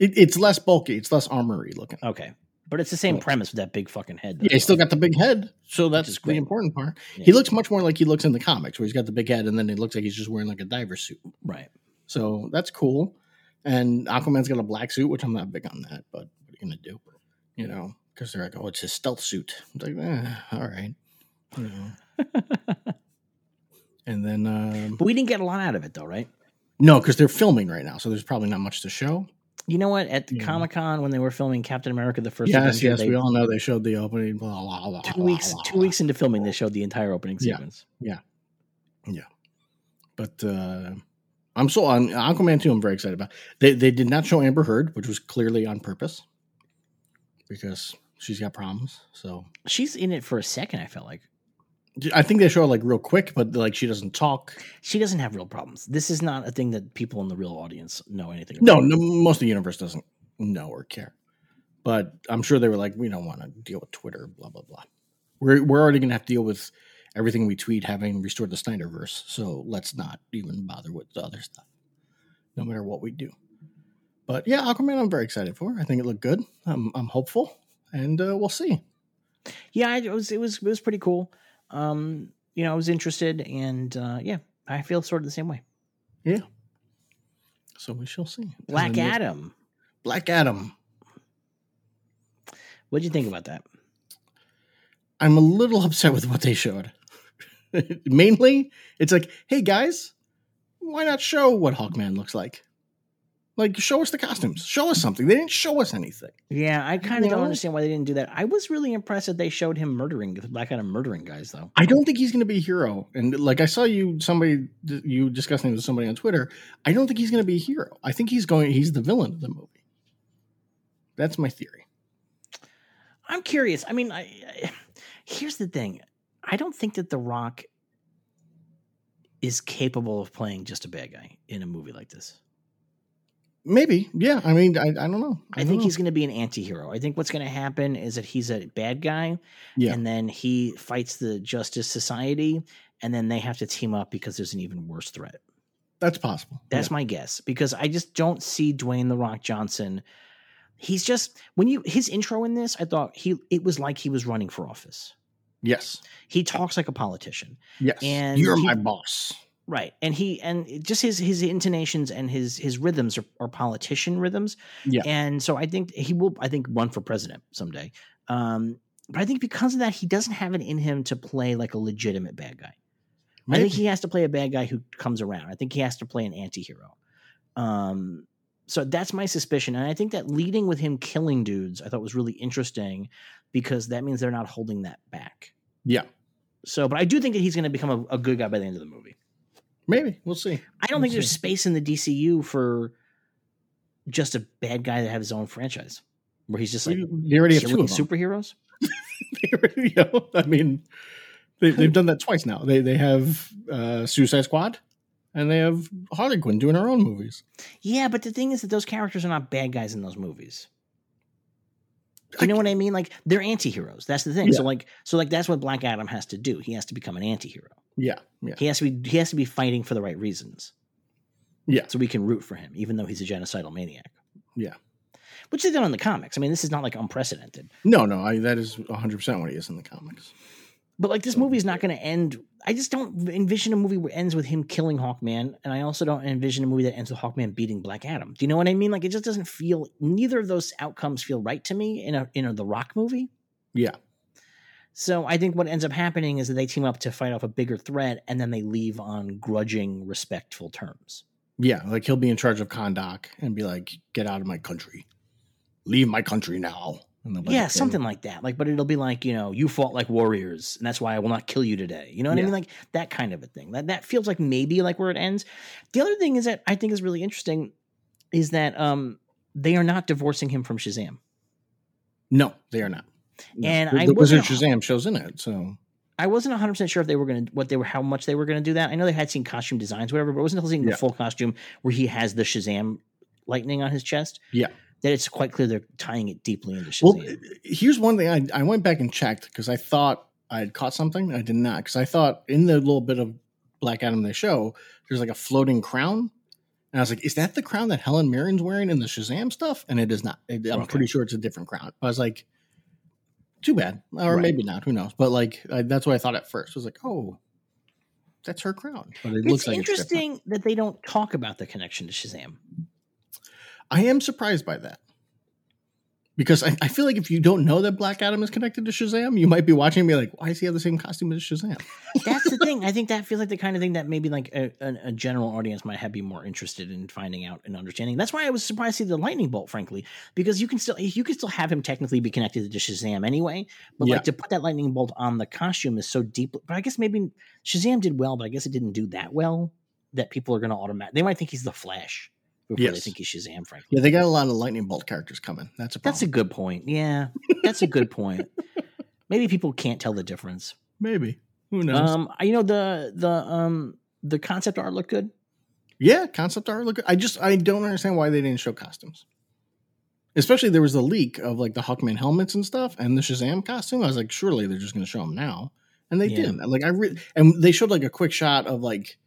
it, it's less bulky. It's less armory looking. Okay, but it's the same Yeah. premise with that big fucking head. Yeah, he's still got the big head, so that's the important part. Yeah. He looks much more like he looks in the comics, where he's got the big head, and then it looks like he's just wearing like a diver suit. right. So that's cool. And Aquaman's got a black suit, which I'm not big on that, but are gonna do? You know, because they're like, oh, it's his stealth suit. It's like, eh, all right. You know. and then um, But we didn't get a lot out of it, though, right? no, because they're filming right now, so there's probably not much to show. You know what? At Yeah. Comic Con when they were filming Captain America: The First yes, Avenger, yes, they- we all know they showed the opening. Blah, blah, blah, two weeks two weeks into filming, they showed the entire opening sequence. Yeah. yeah, yeah. But uh, I'm so on Aquaman 2, I'm very excited about. They they did not show Amber Heard, which was clearly on purpose because she's got problems. So She's in it for a second. I felt like I think they show her like real quick, but like she doesn't talk. she doesn't have real problems. This is not a thing that people in the real audience know anything. No, no most of the universe doesn't know or care. But I'm sure they were like, we don't want to deal with Twitter, blah blah blah. We're we're already gonna have to deal with everything we tweet having restored the Snyderverse. So let's not even bother with the other stuff. No matter what we do. But yeah, Aquaman, I'm very excited for. I think it looked good. I'm I'm hopeful, and uh, we'll see. Yeah, it was it was it was pretty cool. Um, you know, I was interested, and uh, yeah, I feel sort of the same way. Yeah. So we shall see. Black Adam. Black Adam. What'd you think about that? I'm a little upset with what they showed. Mainly, it's like, hey guys, why not show what Hawkman looks like? Like, show us the costumes. Show us something. They didn't show us anything. Yeah, I kind of don't understand why they didn't do that. I was really impressed that they showed him murdering Black Adam murdering guys, though. I don't think he's going to be a hero. And like I saw you, somebody you discussing with somebody on Twitter. I don't think he's going to be a hero. I think he's going. He's the villain of the movie. That's my theory. I'm curious. I mean, I, I, here's the thing. I don't think that The Rock is capable of playing just a bad guy in a movie like this. Maybe, yeah. I mean, I, I don't know. I, think he's going to be an anti-hero. I think what's going to happen is that he's a bad guy Yeah. and then he fights the Justice Society and then they have to team up because there's an even worse threat. that's possible. That's my guess because I just don't see Dwayne the Rock Johnson. He's just when you his intro in this, I thought he it was like he was running for office. Yes, He talks like a politician, yes. And you're he- my boss. Right? And he and just his his intonations and his his rhythms are, are politician rhythms. Yeah. and so I think he will. I think run for president someday. Um, but I think because of that, he doesn't have it in him to play like a legitimate bad guy. I think he has to play a bad guy who comes around. I think he has to play an anti-hero. Um, so that's my suspicion. And I think that leading with him killing dudes, I thought was really interesting because that means they're not holding that back. Yeah, So, but I do think that he's going to become a, a good guy by the end of the movie. Maybe we'll see. I don't We'll think there's space in the DCU for just a bad guy to have his own franchise where he's just like they already have two of them. superheroes. They already- you know, I mean, they, they've done that twice now. They they have uh, Suicide Squad, and they have Harley Quinn doing her own movies. Yeah, but the thing is that those characters are not bad guys in those movies. You know what I mean? Like they're anti-heroes. That's the thing. Yeah. So like so like that's what Black Adam has to do. He has to become an anti-hero. Yeah, yeah, He has to be he has to be fighting for the right reasons. Yeah. So we can root for him, even though he's a genocidal maniac. Yeah. Which they've done in the comics. I mean, this is not like unprecedented. no, no, I, that is one hundred percent what he is in the comics. But like this movie is not going to end. I just don't envision a movie where it ends with him killing Hawkman, and I also don't envision a movie that ends with Hawkman beating Black Adam. Do you know what I mean? Like it just doesn't feel. Neither of those outcomes feel right to me in a in a The Rock movie. Yeah, So I think what ends up happening is that they team up to fight off a bigger threat, and then they leave on grudging, respectful terms. yeah, like he'll be in charge of Kahndaq and be like, "Get out of my country, leave my country now." And they'll be yeah, something like that. Like, but it'll be like you know, you fought like warriors, and that's why I will not kill you today. You know what I mean? Like that kind of a thing. That that feels like maybe like where it ends. The other thing is that I think is really interesting is that um they are not divorcing him from Shazam. No, they are not. No. And the, I the Wizard Shazam shows in it, so I wasn't 100 percent sure if they were going to what they were how much they were going to do that. I know they had seen costume designs, whatever, but it wasn't until seeing Yeah. the full costume where he has the Shazam lightning on his chest. Yeah. That it's quite clear they're tying it deeply into Shazam. Well, here's one thing I, I went back and checked because I thought I had caught something. I did not because I thought in the little bit of Black Adam they show, there's like a floating crown. And I was like, is that the crown that Helen Mirren's wearing in the Shazam stuff? And it is not. It- I'm Okay. pretty sure it's a different crown. I was like, too bad. Or Right. maybe not. Who knows? But like, I, that's what I thought at first. I was like, oh, that's her crown. But it it's looks like it's interesting that they don't talk about the connection to Shazam. I am surprised by that because I, I feel like if you don't know that Black Adam is connected to Shazam, you might be watching and be like, why does he have the same costume as Shazam? That's the thing. I think that feels like the kind of thing that maybe like a, a, a general audience might have be more interested in finding out and understanding. That's why I was surprised to see the lightning bolt, frankly, because you can still you can still have him technically be connected to Shazam anyway. But Yeah. like to put that lightning bolt on the costume is so deep. But I guess maybe Shazam did well, but I guess it didn't do that well that people are going to automatic. They might think he's the Flash before they think he's Shazam. Frankly, Yeah, they got a lot of lightning bolt characters coming. That's a problem. that's a good point. Yeah, that's a good point. Maybe people can't tell the difference. maybe. Who knows? Um, you know the the um the concept art looked good. yeah, concept art look. good. I just I don't understand why they didn't show costumes. Especially there was the leak of like the Hawkman helmets and stuff, and the Shazam costume. I was like, surely they're just going to show them now, and they Yeah. didn't. Like I re- and they showed like a quick shot of like.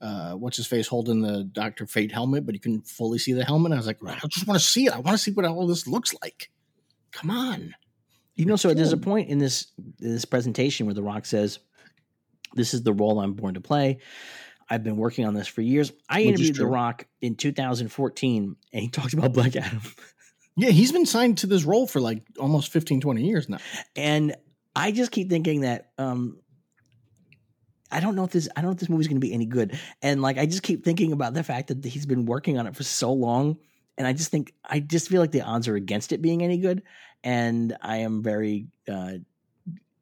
Uh, what's his face holding the Doctor Fate helmet, but you couldn't fully see the helmet. I was like, I just want to see it. I want to see what all this looks like. Come on. You know, so there's a point in this this presentation where The Rock says, "This is the role I'm born to play. I've been working on this for years." I Which interviewed The. Rock in 2014, and he talked about Black Adam, Yeah, he's been signed to this role for like almost 15, 20 years now. and I just keep thinking that um, I don't know if this I don't know if this movie's going to be any good, and like I just keep thinking about the fact that he's been working on it for so long, and I just think I just feel like the odds are against it being any good, and I am very uh,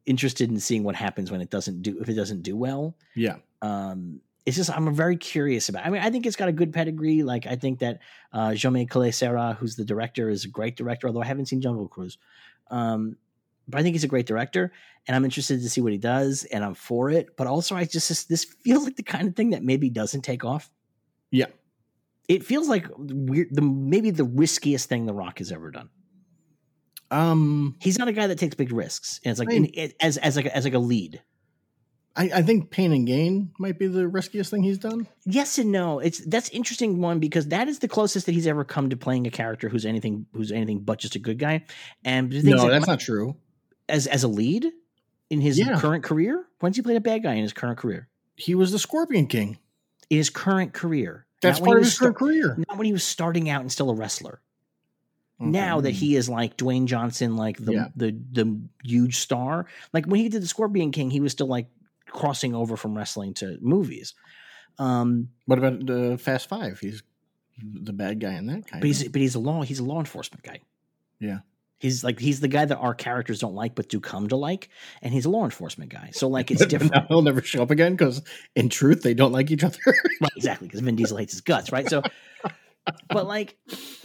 interested in seeing what happens when it doesn't do if it doesn't do well. Yeah. um it's just I'm very curious about. I mean, I think it's got a good pedigree. Like I think that uh Jaume Collet-Serra, who's the director, is a great director. Although I haven't seen Jungle Cruise, um, but I think he's a great director, and I'm interested to see what he does, and I'm for it. But also, I just this, feels like the kind of thing that maybe doesn't take off. Yeah. it feels like weird. The maybe the riskiest thing The Rock has ever done. Um, He's not a guy that takes big risks, and it's like I mean- it, as as like as like a lead. I, I think Pain and Gain might be the riskiest thing he's done. Yes and no. It's that's interesting one because that is the closest that he's ever come to playing a character who's anything who's anything but just a good guy. And the thing is No, that's my- not true. As as a lead in his Yeah. current career. When's he played a bad guy in his current career? He was the Scorpion King. In his current career. That's Not part of his current career. Not when he was starting out and still a wrestler. Now that he is like Dwayne Johnson, like the Yeah. the the huge star. Like when he did the Scorpion King, he was still like crossing over from wrestling to movies. Um, What about uh, Fast Five? He's the bad guy in that kind. but he's but he's a law he's a law enforcement guy. Yeah. He's like he's the guy that our characters don't like but do come to like, and he's a law enforcement guy. So like it's different. Now he'll never show up again because, in truth, they don't like each other. right, exactly, because Vin Diesel hates his guts, right? So but like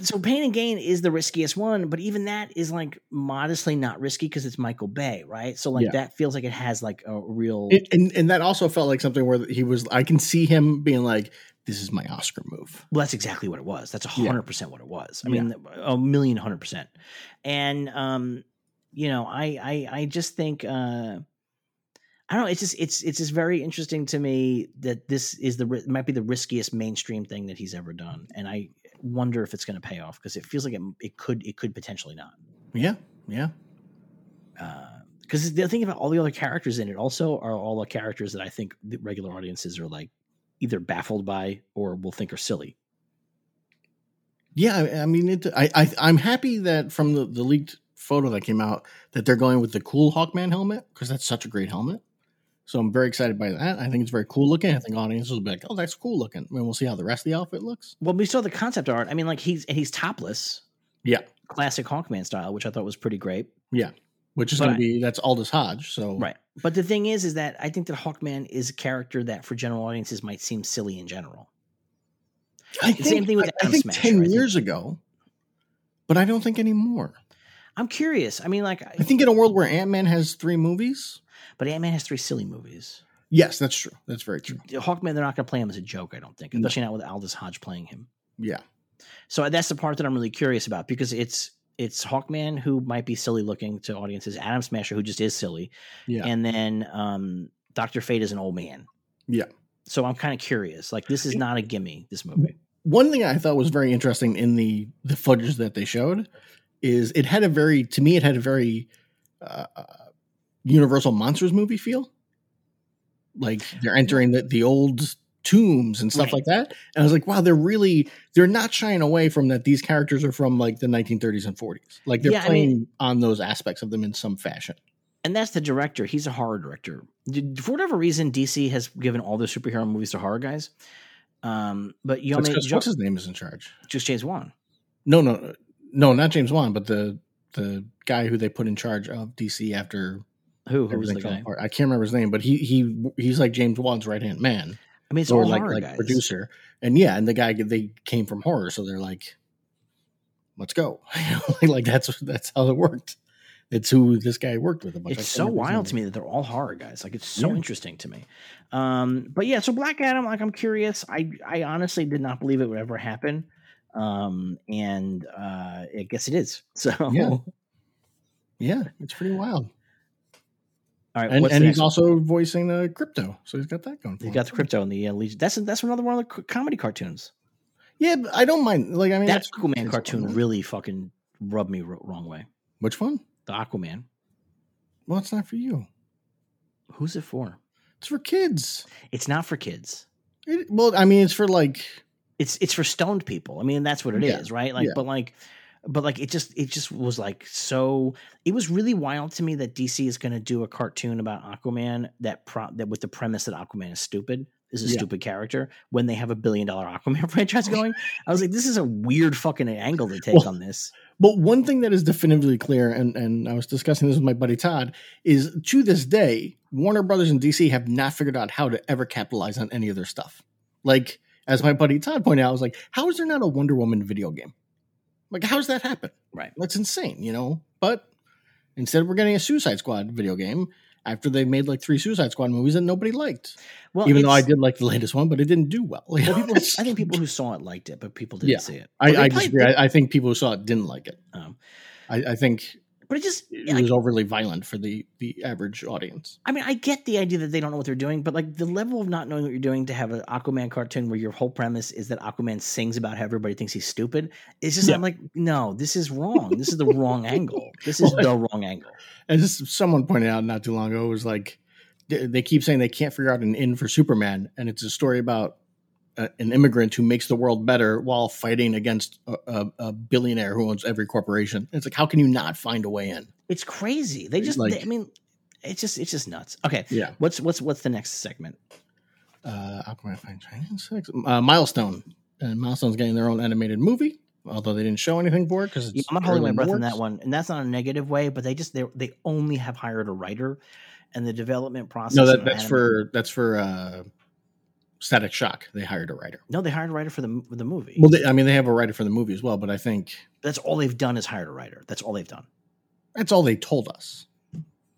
so pain and gain is the riskiest one, but even that is like modestly not risky because it's Michael Bay, right? So like Yeah. that feels like it has like a real and, and and that also felt like something where he was. I can see him being like, "This is my Oscar move." Well, that's exactly what it was. That's a Yeah. hundred percent what it was. I mean, a million hundred percent. And um, you know, I I I just think uh I don't know. It's just it's it's just very interesting to me that this is the might be the riskiest mainstream thing that he's ever done, and I wonder if it's going to pay off because it feels like it, it could it could potentially not. Yeah, yeah. Because the thing about all the other characters in it also are all the characters that I think the regular audiences are like either baffled by or will think are silly. Yeah, I, I mean, it, I, I I'm happy that from the, the leaked photo that came out that they're going with the cool Hawkman helmet because that's such a great helmet. So I'm very excited by that. I think it's very cool looking. I think audiences will be like, "Oh, that's cool looking." And we'll see how the rest of the outfit looks. Well, we saw the concept art. I mean, like he's and he's topless, Yeah, classic Hawkman style, which I thought was pretty great. yeah. Which is going to be that's Aldis Hodge. So Right. But the thing is, is that I think that Hawkman is a character that for general audiences might seem silly in general. I think, same thing with I, I think Smasher, ten I think. years ago, but I don't think anymore. I'm curious. I mean, like, I think in a world where Ant Man has three movies. but Ant Man has three silly movies. Yes, that's true. That's very true. Hawkman, they're not going to play him as a joke. I don't think, No. especially not with Aldis Hodge playing him. Yeah, So uh, that's the part that I'm really curious about because it's it's Hawkman who might be silly looking to audiences, Atom Smasher who just is silly, yeah, and then um, Doctor Fate is an old man. yeah. So I'm kind of curious. Like this is not a gimme. This movie. one thing I thought was very interesting in the the footage that they showed is it had a very to me it had a very uh, uh, Universal Monsters movie feel. Like they're entering the, the old tombs and stuff Right. like that. And I was like, wow, they're really they're not shying away from that. These characters are from like the 1930s and 40s. Like they're Yeah, I playing mean- on those aspects of them in some fashion. and that's the director. He's a horror director. For whatever reason, DC has given all their superhero movies to horror guys. Um, but you know, That's I mean, 'cause Jo- what's his name is in charge. just James Wan. No, no, no, not James Wan, but the the guy who they put in charge of DC after Who? Who was the guy? apart. I can't remember his name, but he he he's like James Wan's right hand man. I mean, it's or all like horror like guys. producer. And yeah, and the guy they came from horror, so they're like, let's go. like that's that's how it worked. It's who this guy worked with a bunch. It's so wild to me that they're all horror guys. Like it's so Yeah. interesting to me. Um, but yeah, so Black Adam, like I'm curious. I I honestly did not believe it would ever happen. Um, and uh I guess it is. So Yeah. Yeah, it's pretty wild. All right, And, and he's one? also voicing the Krypto, so he's got that going. For He's got the Krypto and the uh, Legion. That's that's another one of the comedy cartoons. Yeah, but I don't mind. Like I mean, that Aquaman cartoon fun. really fucking rubbed me ro- wrong way. Which one? The Aquaman. Well, it's not for you. Who's it for? It's for kids. It's not for kids. It, well, I mean, it's for like It's it's for stoned people. I mean, that's what it is, Yeah, right? Like, yeah. but like, but like, it just it just was like so. It was really wild to me that DC is going to do a cartoon about Aquaman that pro that with the premise that Aquaman is stupid. Is a Yeah. stupid character when they have a billion dollar Aquaman franchise going. I was like, this is a weird fucking angle to take Well, on this. But one thing that is definitively clear, and, and I was discussing this with my buddy Todd, is to this day, Warner Brothers and DC have not figured out how to ever capitalize on any of their stuff. Like, as my buddy Todd pointed out, I was like, how is there not a Wonder Woman video game? Like, how does that happen? Right. That's insane, you know? But instead, we're getting a Suicide Squad video game after they made like three Suicide Squad movies that nobody liked. Well, Even though I did like the latest one, but it didn't do well. Well, people, I think people who saw it liked it, but people didn't Yeah. see it. I, Well, they I disagree. I, I think people who saw it didn't like it. Um, I, I think but it just, it like, was overly violent for the the average audience. I mean, I get the idea that they don't know what they're doing, but like the level of not knowing what you're doing to have an Aquaman cartoon where your whole premise is that Aquaman sings about how everybody thinks he's stupid. It's just, Yeah. I'm like, no, this is wrong. This is the wrong angle. This is the wrong angle. As someone pointed out not too long ago, it was like they, they keep saying they can't figure out an in for Superman, and it's a story about a, an immigrant who makes the world better while fighting against a, a, billionaire who owns every corporation. It's like how can you not find a way in? It's crazy. They just, Like- they- I mean, it's just, it's just nuts. Okay. Yeah, What's, what's, what's the next segment? uh, Aquaman finds China six. Uh, Milestone, and Milestone's getting their own animated movie, although they didn't show anything for it because Yeah, I'm not holding my breath on that one, and that's not a negative way, but they just, they, they only have hired a writer and the development process. No, that, that's anim- for that's for uh, Static Shock. They hired a writer. no, they hired a writer for the, for the movie. Well, they, I mean, they have a writer for the movie as well, but I think that's all they've done is hired a writer. That's all they've done. that's all they told us.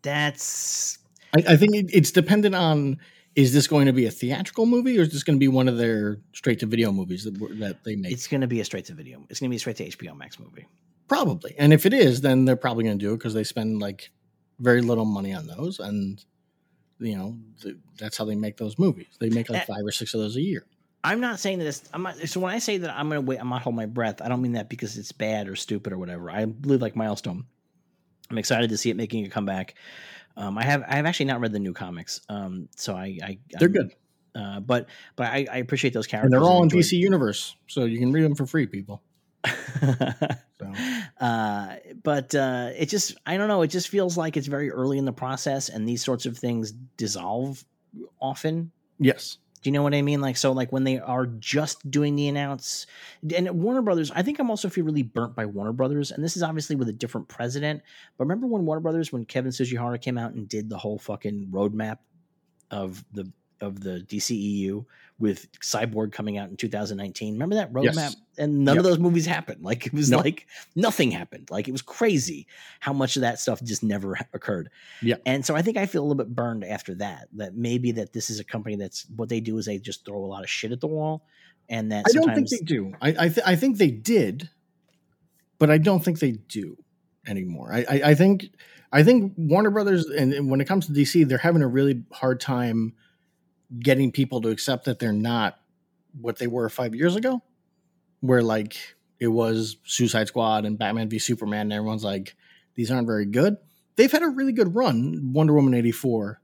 That's I, I think it, it's dependent on is this going to be a theatrical movie or is this going to be one of their straight to video movies that that they make? it's going to be a straight to video. It's going to be a straight to HBO Max movie. probably, and if it is, then they're probably going to do it because they spend like very little money on those, and you know th- that's how they make those movies. They make like Uh, five or six of those a year. I'm not saying that it's. I'm not. So when I say that I'm going to wait, I'm not hold my breath. I don't mean that because it's bad or stupid or whatever. I believe like Milestone. I'm excited to see it making a comeback. Um, I have I have actually not read the new comics, um, so I, I They're I'm- good, uh, but but I, I appreciate those characters. and they're all in DC Universe, so you can read them for free, people. So uh, but uh, it just I don't know. It just feels like it's very early in the process, and these sorts of things dissolve often. yes, Do you know what I mean? Like so, like when they are just doing the announce, and Warner Brothers. I think I'm also feel really burnt by Warner Brothers, and this is obviously with a different president. But remember when Warner Brothers, when Kevin Tsujihara came out and did the whole fucking roadmap of the of the DCEU with Cyborg coming out in 2019. Remember that roadmap? Yes. And none of those movies happened. Like it was No. like nothing happened. Like it was crazy how much of that stuff just never occurred. Yeah. And so I think I feel a little bit burned after that. That maybe that this is a company that's what they do is they just throw a lot of shit at the wall, and that I don't think they do. I I, th- I think they did, but I don't think they do anymore. I, I, I think I think Warner Brothers and, and when it comes to DC, they're having a really hard time getting people to accept that they're not what they were five years ago, where like it was Suicide Squad and Batman v Superman, and everyone's like, these aren't very good. They've had a really good run, Wonder Woman eighty four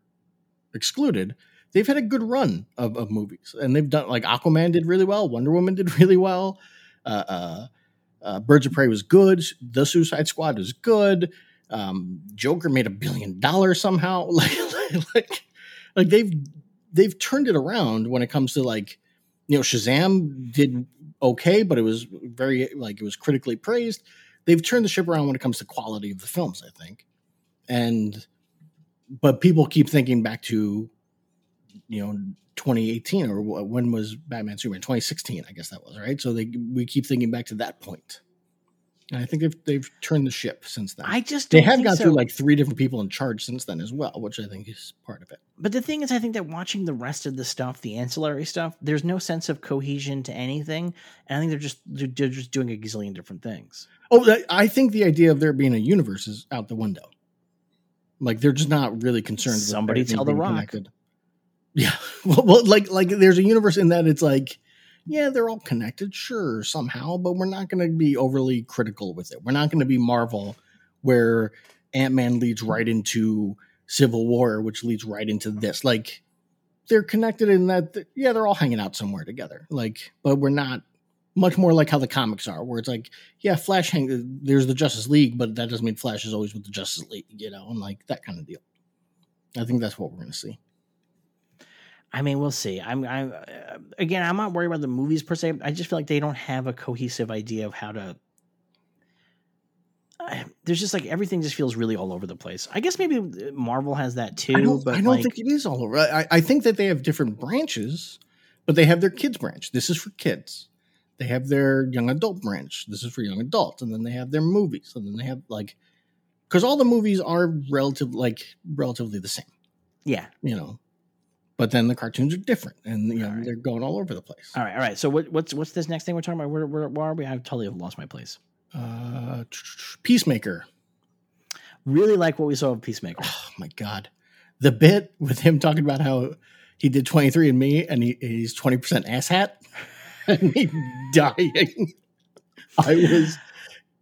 excluded, they've had a good run of, of movies, and they've done like Aquaman did really well, Wonder Woman did really well, uh, uh, uh, Birds of Prey was good, The Suicide Squad was good, um, Joker made a billion dollars somehow, like like like they've they've turned it around when it comes to like you know Shazam did okay, but it was very like it was critically praised. They've turned the ship around when it comes to quality of the films, I think, and but people keep thinking back to you know 2018 or when was Batman Superman? 2016 I guess that was right? So they we keep thinking back to that point. And I think they've they've turned the ship since then. I just they have gone so. through like three different people in charge since then as well which I think is part of it But the thing is, I think that watching the rest of the stuff, the ancillary stuff, there's no sense of cohesion to anything, and I think they're just they're, they're just doing a gazillion different things. oh I- think the idea of there being a universe is out the window like they're just not really concerned Somebody tell The Rock. connected. yeah well, well like like there's a universe in that it's like yeah, they're all connected, sure, somehow, but we're not going to be overly critical with it. We're not going to be Marvel, where Ant Man leads right into Civil War, which leads right into this. Like, they're connected in that, th- yeah, they're all hanging out somewhere together. Like, but we're not much more like how the comics are, where it's like, yeah, Flash hang, there's the Justice League, but that doesn't mean Flash is always with the Justice League, you know, and like that kind of deal. I think that's what we're to see. I mean, we'll see. I'm, I'm uh, again, I'm not worried about the movies per se. I just feel like they don't have a cohesive idea of how to. I- there's just like everything just feels really all over the place. I guess maybe uh, Marvel has that too, I don't, but I don't like, think it is all over. I, I think that they have different branches, but they have their kids branch. This is for kids. They have their young adult branch. This is for young adults, and then they have their movies, and then they have like because all the movies are relative like relatively the same, yeah. you know. But then the cartoons are different, and you know right. they're going all over the place. All right, all right. So what, what's what's this next thing we're talking about? Where, where, where are we? I totally have lost my place. Uh, Peacemaker. Really like what we saw of Peacemaker. Oh my god, the bit with him talking about how he did twenty three and me, and he, he's twenty percent asshat, and me dying. I was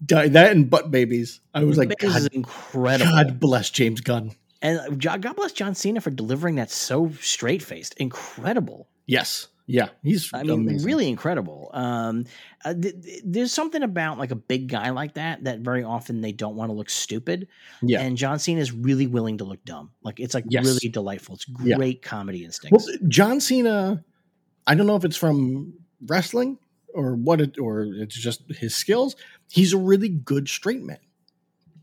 dying. That and butt babies. I was like, this is God, incredible. God bless James Gunn. And God bless John Cena for delivering that so straight faced. Incredible. Yes, yeah, he's I mean, amazing. really incredible. Um, uh, th- th- there's something about like a big guy like that that very often they don't want to look stupid. Yeah. And John Cena is really willing to look dumb. Like it's like Yes. really delightful. It's Yeah. great comedy Well, instincts. John Cena, I don't know if it's from wrestling or what it or it's just his skills. He's a really good straight man.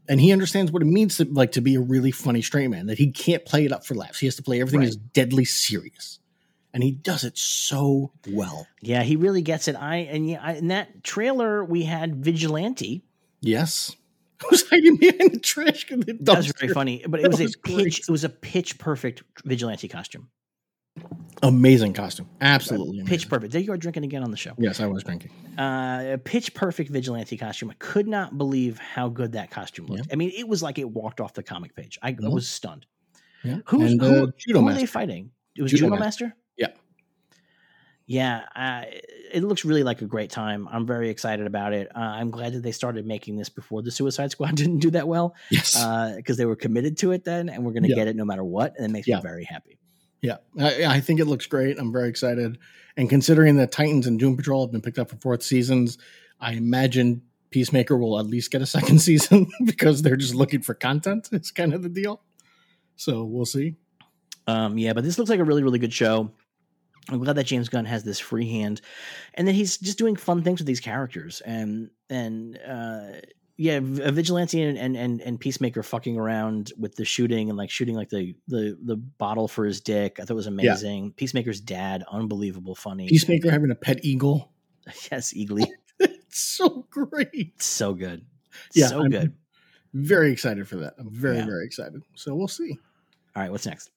And he understands what it means to like to be a really funny straight man, that he can't play it up for laughs. He has to play everything Right. as deadly serious. And he does it so well. yeah, he really gets it. I and yeah, I, in that trailer we had Vigilante. Yes. Who's hiding behind the trash? can? That was very funny, but it was, was a great. pitch. It was a pitch perfect Vigilante costume. Amazing costume. Absolutely. Pitch amazing. perfect. There you are drinking again on the show. Yes, I was drinking. uh, a pitch perfect vigilante costume. I could not believe how good that costume looked. I mean, it was like it walked off the comic page. I Yeah. was stunned. Yeah. Who's, and, who, uh, Judo who are they fighting? It was Judo Judo, Master. Master. Yeah. Uh, it looks really like a great time. I'm very excited about it. Uh, I'm glad that they started making this before the Suicide Squad didn't do that well Yes. because they were committed to it then, and we're going to Yeah. get it no matter what, and it makes Yeah. me very happy. Yeah, I, I think it looks great. I'm very excited. And considering that Titans and Doom Patrol have been picked up for fourth seasons, I imagine Peacemaker will at least get a second season because they're just looking for content. It's kind of the deal. So we'll see. Um, yeah, but this looks like a really, really good show. I'm glad that James Gunn has this free hand, and that he's just doing fun things with these characters. And and uh, yeah, a vigilante and, and and and peacemaker fucking around with the shooting and like shooting like the the the bottle for his dick. I thought it was amazing. Peacemaker's dad, unbelievable, funny. Peacemaker having a pet eagle. yes, Eagly, It's so great. so good, Yeah, so I'm- good. Very excited for that. I'm very, Yeah. very excited. So we'll see. All right, what's next?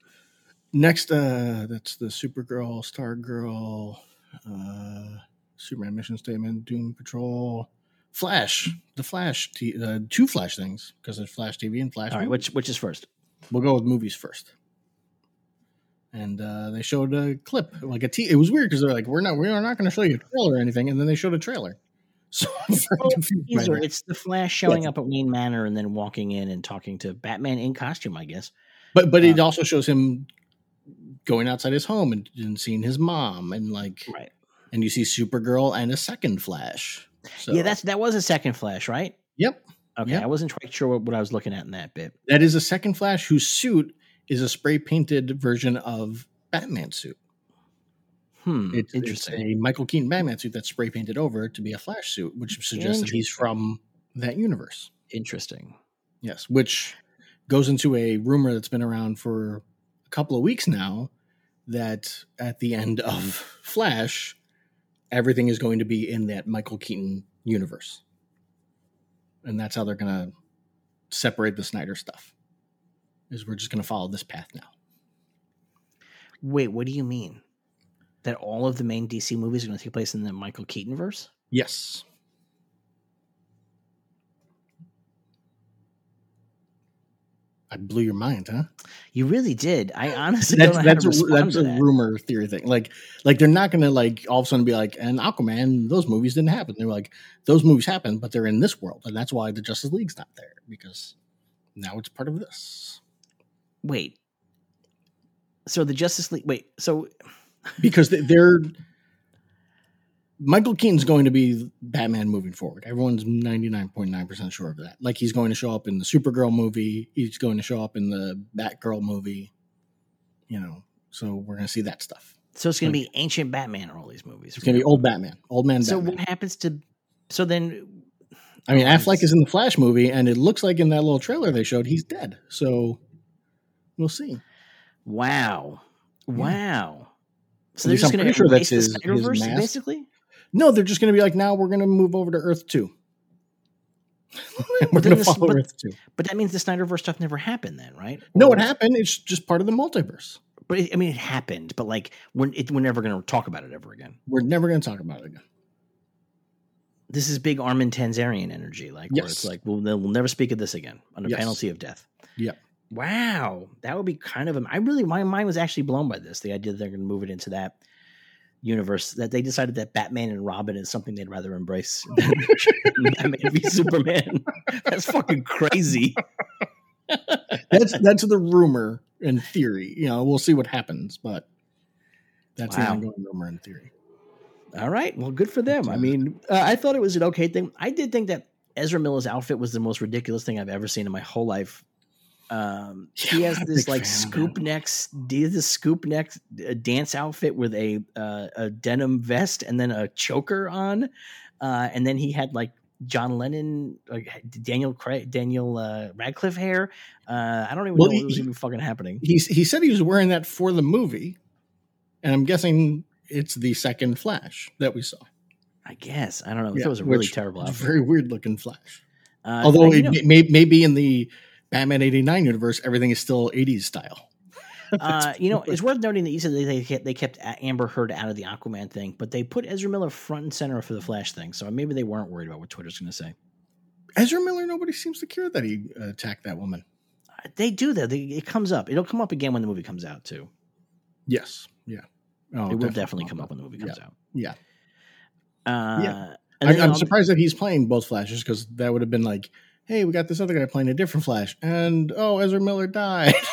Next, uh, that's the Supergirl, Stargirl, uh, Superman mission statement, Doom Patrol, Flash, the Flash, t- uh, two Flash things because there's Flash TV and Flash. All right, which which is first? we'll go with movies first. And uh, they showed a clip, like a t. It was weird because they're like, "We're not, we are not going to show you a trailer or anything," and then they showed a trailer. So Oh, confused by Teaser, that. It's the Flash showing up at Wayne Manor and then walking in and talking to Batman in costume, I guess. But but it uh, also shows him going outside his home and, and seeing his mom and like Right. and you see Supergirl and a second Flash. So yeah, that's that was a second Flash, right? yep. Okay, Yep. I wasn't quite sure what, what I was looking at in that bit. That is a second Flash whose suit is a spray painted version of Batman suit. Hmm. It's, it's interesting. a Michael Keaton Batman suit that's spray painted over to be a Flash suit, which suggests that he's from that universe. interesting. Yes, which goes into a rumor that's been around for a couple of weeks now that at the end of Flash, everything is going to be in that Michael Keaton universe. And that's how they're going to separate the Snyder stuff. Is we're just going to follow this path now. Wait, what do you mean? That all of the main DC movies are going to take place in the Michael Keaton verse? Yes. I blew your mind, huh? You really did. I honestly that's don't know that's a, that's a that. rumor theory thing. Like like they're not gonna like all of a sudden be like, and Aquaman, those movies didn't happen. They're like, those movies happened, but they're in this world, and that's why the Justice League's not there because now it's part of this. Wait. So the Justice League. Wait. So Because they- they're Michael Keaton's going to be Batman moving forward. Everyone's ninety nine point nine percent sure of that. Like he's going to show up in the Supergirl movie. He's going to show up in the Batgirl movie. You know, so we're gonna see that stuff. so it's going to be ancient Batman in all these movies. It's gonna be old Batman, old man. So Batman. what happens to? So then, I mean, Affleck is in the Flash movie, and it looks like in that little trailer they showed he's dead. So we'll see. wow, wow. So At they're just going to sure that's his- his mask. basically. No, they're just going to be like, now we're going to move over to Earth two. we're But then going to follow but- Earth two. But that means the Snyderverse stuff never happened, then, right? No, Or- it happened. It's just part of the multiverse. But it, I mean, it happened. But like, we're it, we're never going to talk about it ever again. We're never going to talk about it again. This is big Armin Tamzarian energy, like where it's like we'll we'll never speak of this again under Yes. penalty of death. Yep. Wow, that would be kind of. A, I really, my mind was actually blown by this. The idea that they're going to move it into that universe. That they decided that Batman and Robin is something they'd rather embrace than Batman v Superman. That's fucking crazy. That's that's the rumor and theory. You know, we'll see what happens, but that's the ongoing rumor and theory. All right. Well, good for them. I mean, uh, I thought it was an okay thing. I did think that Ezra Miller's outfit was the most ridiculous thing I've ever seen in my whole life. Um, he has I'm not a this like fan scoop necks, this scoop neck uh, dance outfit with a uh, a denim vest and then a choker on, uh, and then he had like John Lennon, like Daniel Craig, Daniel uh, Radcliffe hair. Uh, I don't even Well, know he- what was even fucking happening. He he said he was wearing that for the movie, and I'm guessing it's the second Flash that we saw. I guess I don't know. Yeah, it was a really terrible outfit. very weird looking Flash. Uh, Although it know- may, may, maybe in the Batman '89 universe, everything is still '80s style. Uh, you know, it's worth noting that you said they they kept, they kept Amber Heard out of the Aquaman thing, but they put Ezra Miller front and center for the Flash thing, so maybe they weren't worried about what Twitter's going to say. Ezra Miller, nobody seems to care that he uh, attacked that woman. Uh, They do that. They, it comes up. It'll come up again when the movie comes out too. Yes, yeah, oh, it will definitely come up when the movie comes Yeah. out. Yeah, Uh, Yeah. and I, I'm surprised that he's playing both Flashes because that would have been like, hey, we got this other guy playing a different Flash, and oh, Ezra Miller died.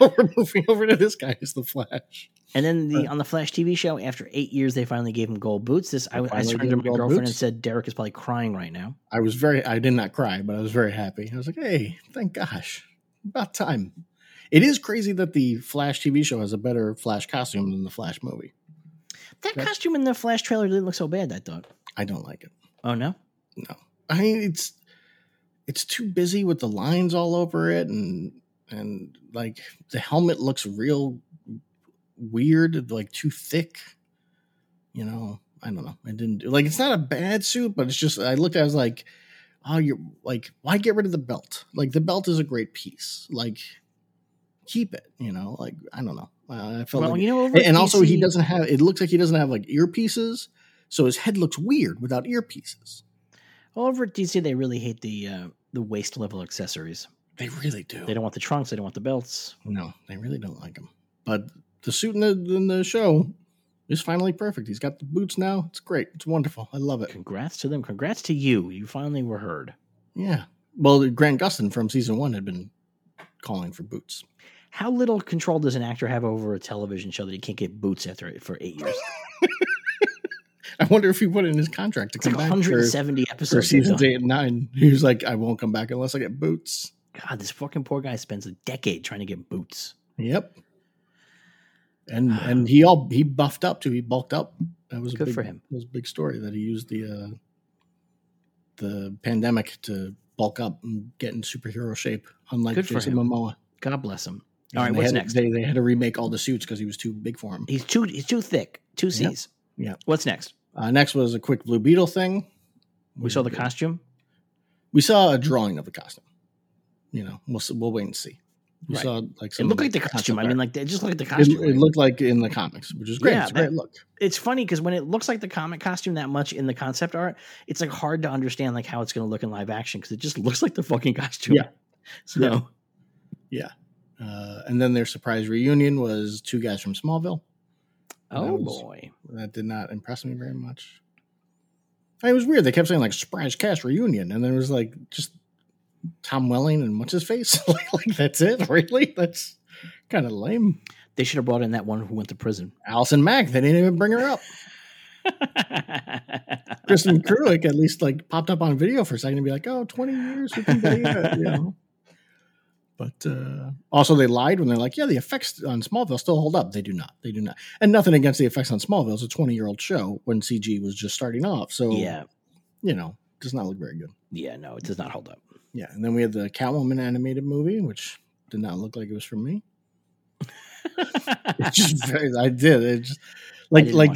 Now we're moving over to this guy as the Flash. And then the Uh, on the Flash TV show, after eight years, they finally gave him gold boots. This I, They I turned to my gold girlfriend and said, "Derek is probably crying right now." I was very, I did not cry, but I was very happy. I was like, hey, thank gosh, about time. It is crazy that the Flash TV show has a better Flash costume than the Flash movie. That That's- costume in the Flash trailer didn't look so bad. I thought. I don't like it. Oh no. No, I mean it's it's too busy with the lines all over it, and and like the helmet looks real weird, like too thick. You know, I don't know. I didn't do like it's not a bad suit, but it's just I looked at it, I was like, oh, you're like, why get rid of the belt? Like the belt is a great piece. Like keep it. You know, like I don't know. Uh, I felt Well, like you know, and, and also he doesn't have it looks like he doesn't have like earpieces so his head looks weird without earpieces Over at DC, they really hate the uh, the waist level accessories. they really do They don't want the trunks. They don't want the belts. no they really don't like them. but the suit in the, in the show is finally perfect he's got the boots now it's great it's wonderful i love it Congrats to them. Congrats to you. You finally were heard. yeah well grant gustin from season one had been calling for boots How little control does an actor have over a television show that he can't get boots after for eight years? I wonder if he put in his contract to It's like come back 170 episodes. they've seasons eight and nine. He was like, I won't come back unless I get boots. God, this fucking poor guy spends a decade trying to get boots. Yep. And and he all he buffed up too. He bulked up. That was a Good big, for him. It was a big story that he used the uh, the pandemic to bulk up and get in superhero shape, unlike Good Jason. Momoa. God bless him. And All right, they what's had next? they, they had to remake all the suits because he was too big for him. He's too he's too thick. Two. C's. Yep. What's next? Uh, next was a quick Blue Beetle thing. We saw the costume. We saw a drawing of the costume. You know, we'll we'll wait and see. We Right. saw like some. It looked like the costume. I mean, like it just looked like the costume. it right? looked like in the comics, which is great. Yeah, it's a great look. it's funny because when it looks like the comic costume that much in the concept art, it's like hard to understand like how it's going to look in live action because it just looks like the fucking costume. Yeah. So Uh, and then their surprise reunion was two guys from Smallville. Oh That was- boy, That did not impress me very much. It was weird. They kept saying like surprise cast reunion, and then it was like just Tom Welling and what's his face. like, like that's it, really? That's kind of lame. they should have brought in that one who went to prison. Allison Mack, they didn't even bring her up. Kristin Kreuk at least like popped up on video for a second and be like, "Oh, 20 years, we can believe it," you know. But uh, also, they lied when they're like, "Yeah, the effects on Smallville still hold up." They do not. They do not. And nothing against the effects on Smallville. It's a 20 year old show when CG was just starting off. So yeah, you know, does not look very good. yeah, no, it does not hold up. Yeah, and then we had the Catwoman animated movie, which did not look like it was for me. It's just very, I did. It just like like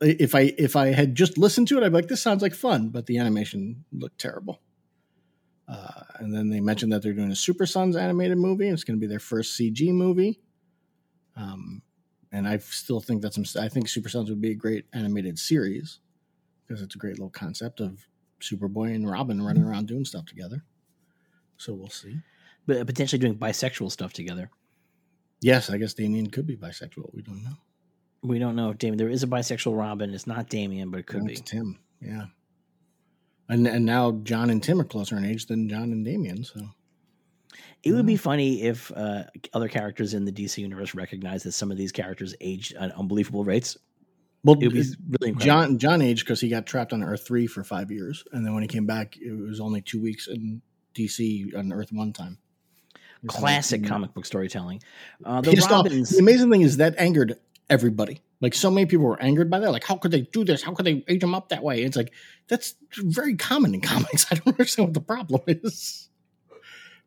if I if I had just listened to it, I'd be like, this sounds like fun, but the animation looked terrible. Uh, and then they mentioned that they're doing a Super Sons animated movie. It's going to be their first CG movie. Um, and I still think that's I think Super Sons would be a great animated series because it's a great little concept of Superboy and Robin running around doing stuff together. So we'll see. but potentially doing bisexual stuff together. Yes, I guess Damian could be bisexual. We don't know. We don't know if Damian. There is a bisexual Robin. It's not Damian, but it could No, be. it's Tim. Yeah. And and now Jon and Tim are closer in age than Jon and Damian. So It would be funny if uh, other characters in the DC universe recognized that some of these characters aged at unbelievable rates. well, It would be really incredible. Jon Jon aged because he got trapped on Earth three for five years, and then when he came back, it was only two weeks in DC on Earth one time. Classic comic book storytelling. Uh, the off. Robins. The amazing thing is that angered everybody. Like so many people were angered by that. Like, how could they do this? How could they age him up that way? It's like that's very common in comics. I don't understand what the problem is.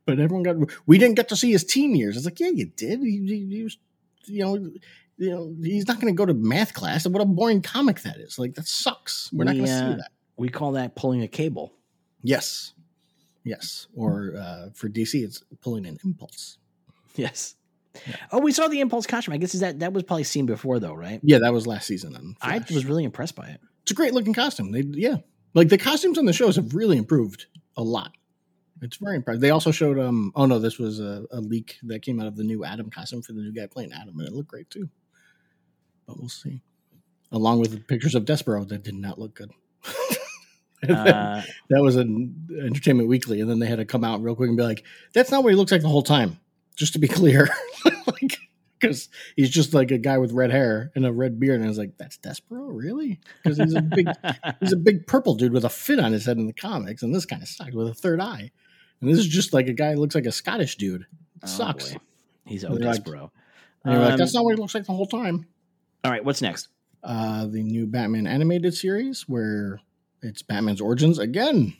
But everyone got. We didn't get to see his teen years. It's like, yeah, you did. He, he, he was, you know, you know, he's not going to go to math class. What a boring comic that is. Like that sucks. We're not going to Yeah. see that. we call that pulling a cable. Yes, yes. Or uh, for DC, it's pulling an impulse. Yes. Yeah. Oh, we saw the Impulse costume. I guess is that that was probably seen before though, right? Yeah, that was last season. On I was really impressed by it. it's a great looking costume. They yeah, like the costumes on the shows have really improved a lot. It's very impressive. They also showed um oh no, this was a, a leak that came out of the new Adam costume for the new guy playing Adam, and it looked great too. But we'll see. Along with the pictures of Despero that did not look good. Uh, that was an Entertainment Weekly, and then they had to come out real quick and be like, "That's not what he looks like the whole time." Just to be clear, like because he's just like a guy with red hair and a red beard, and I was like, "That's Despero, really?" Because he's a big, he's a big purple dude with a fit on his head in the comics, and this kind of sucked with a third eye. And this is just like a guy who looks like a Scottish dude. It oh, sucks. boy. He's like- Despero. Like, Um, "That's not what he looks like the whole time." all right, what's next? Uh, the new Batman animated series, where it's Batman's origins again.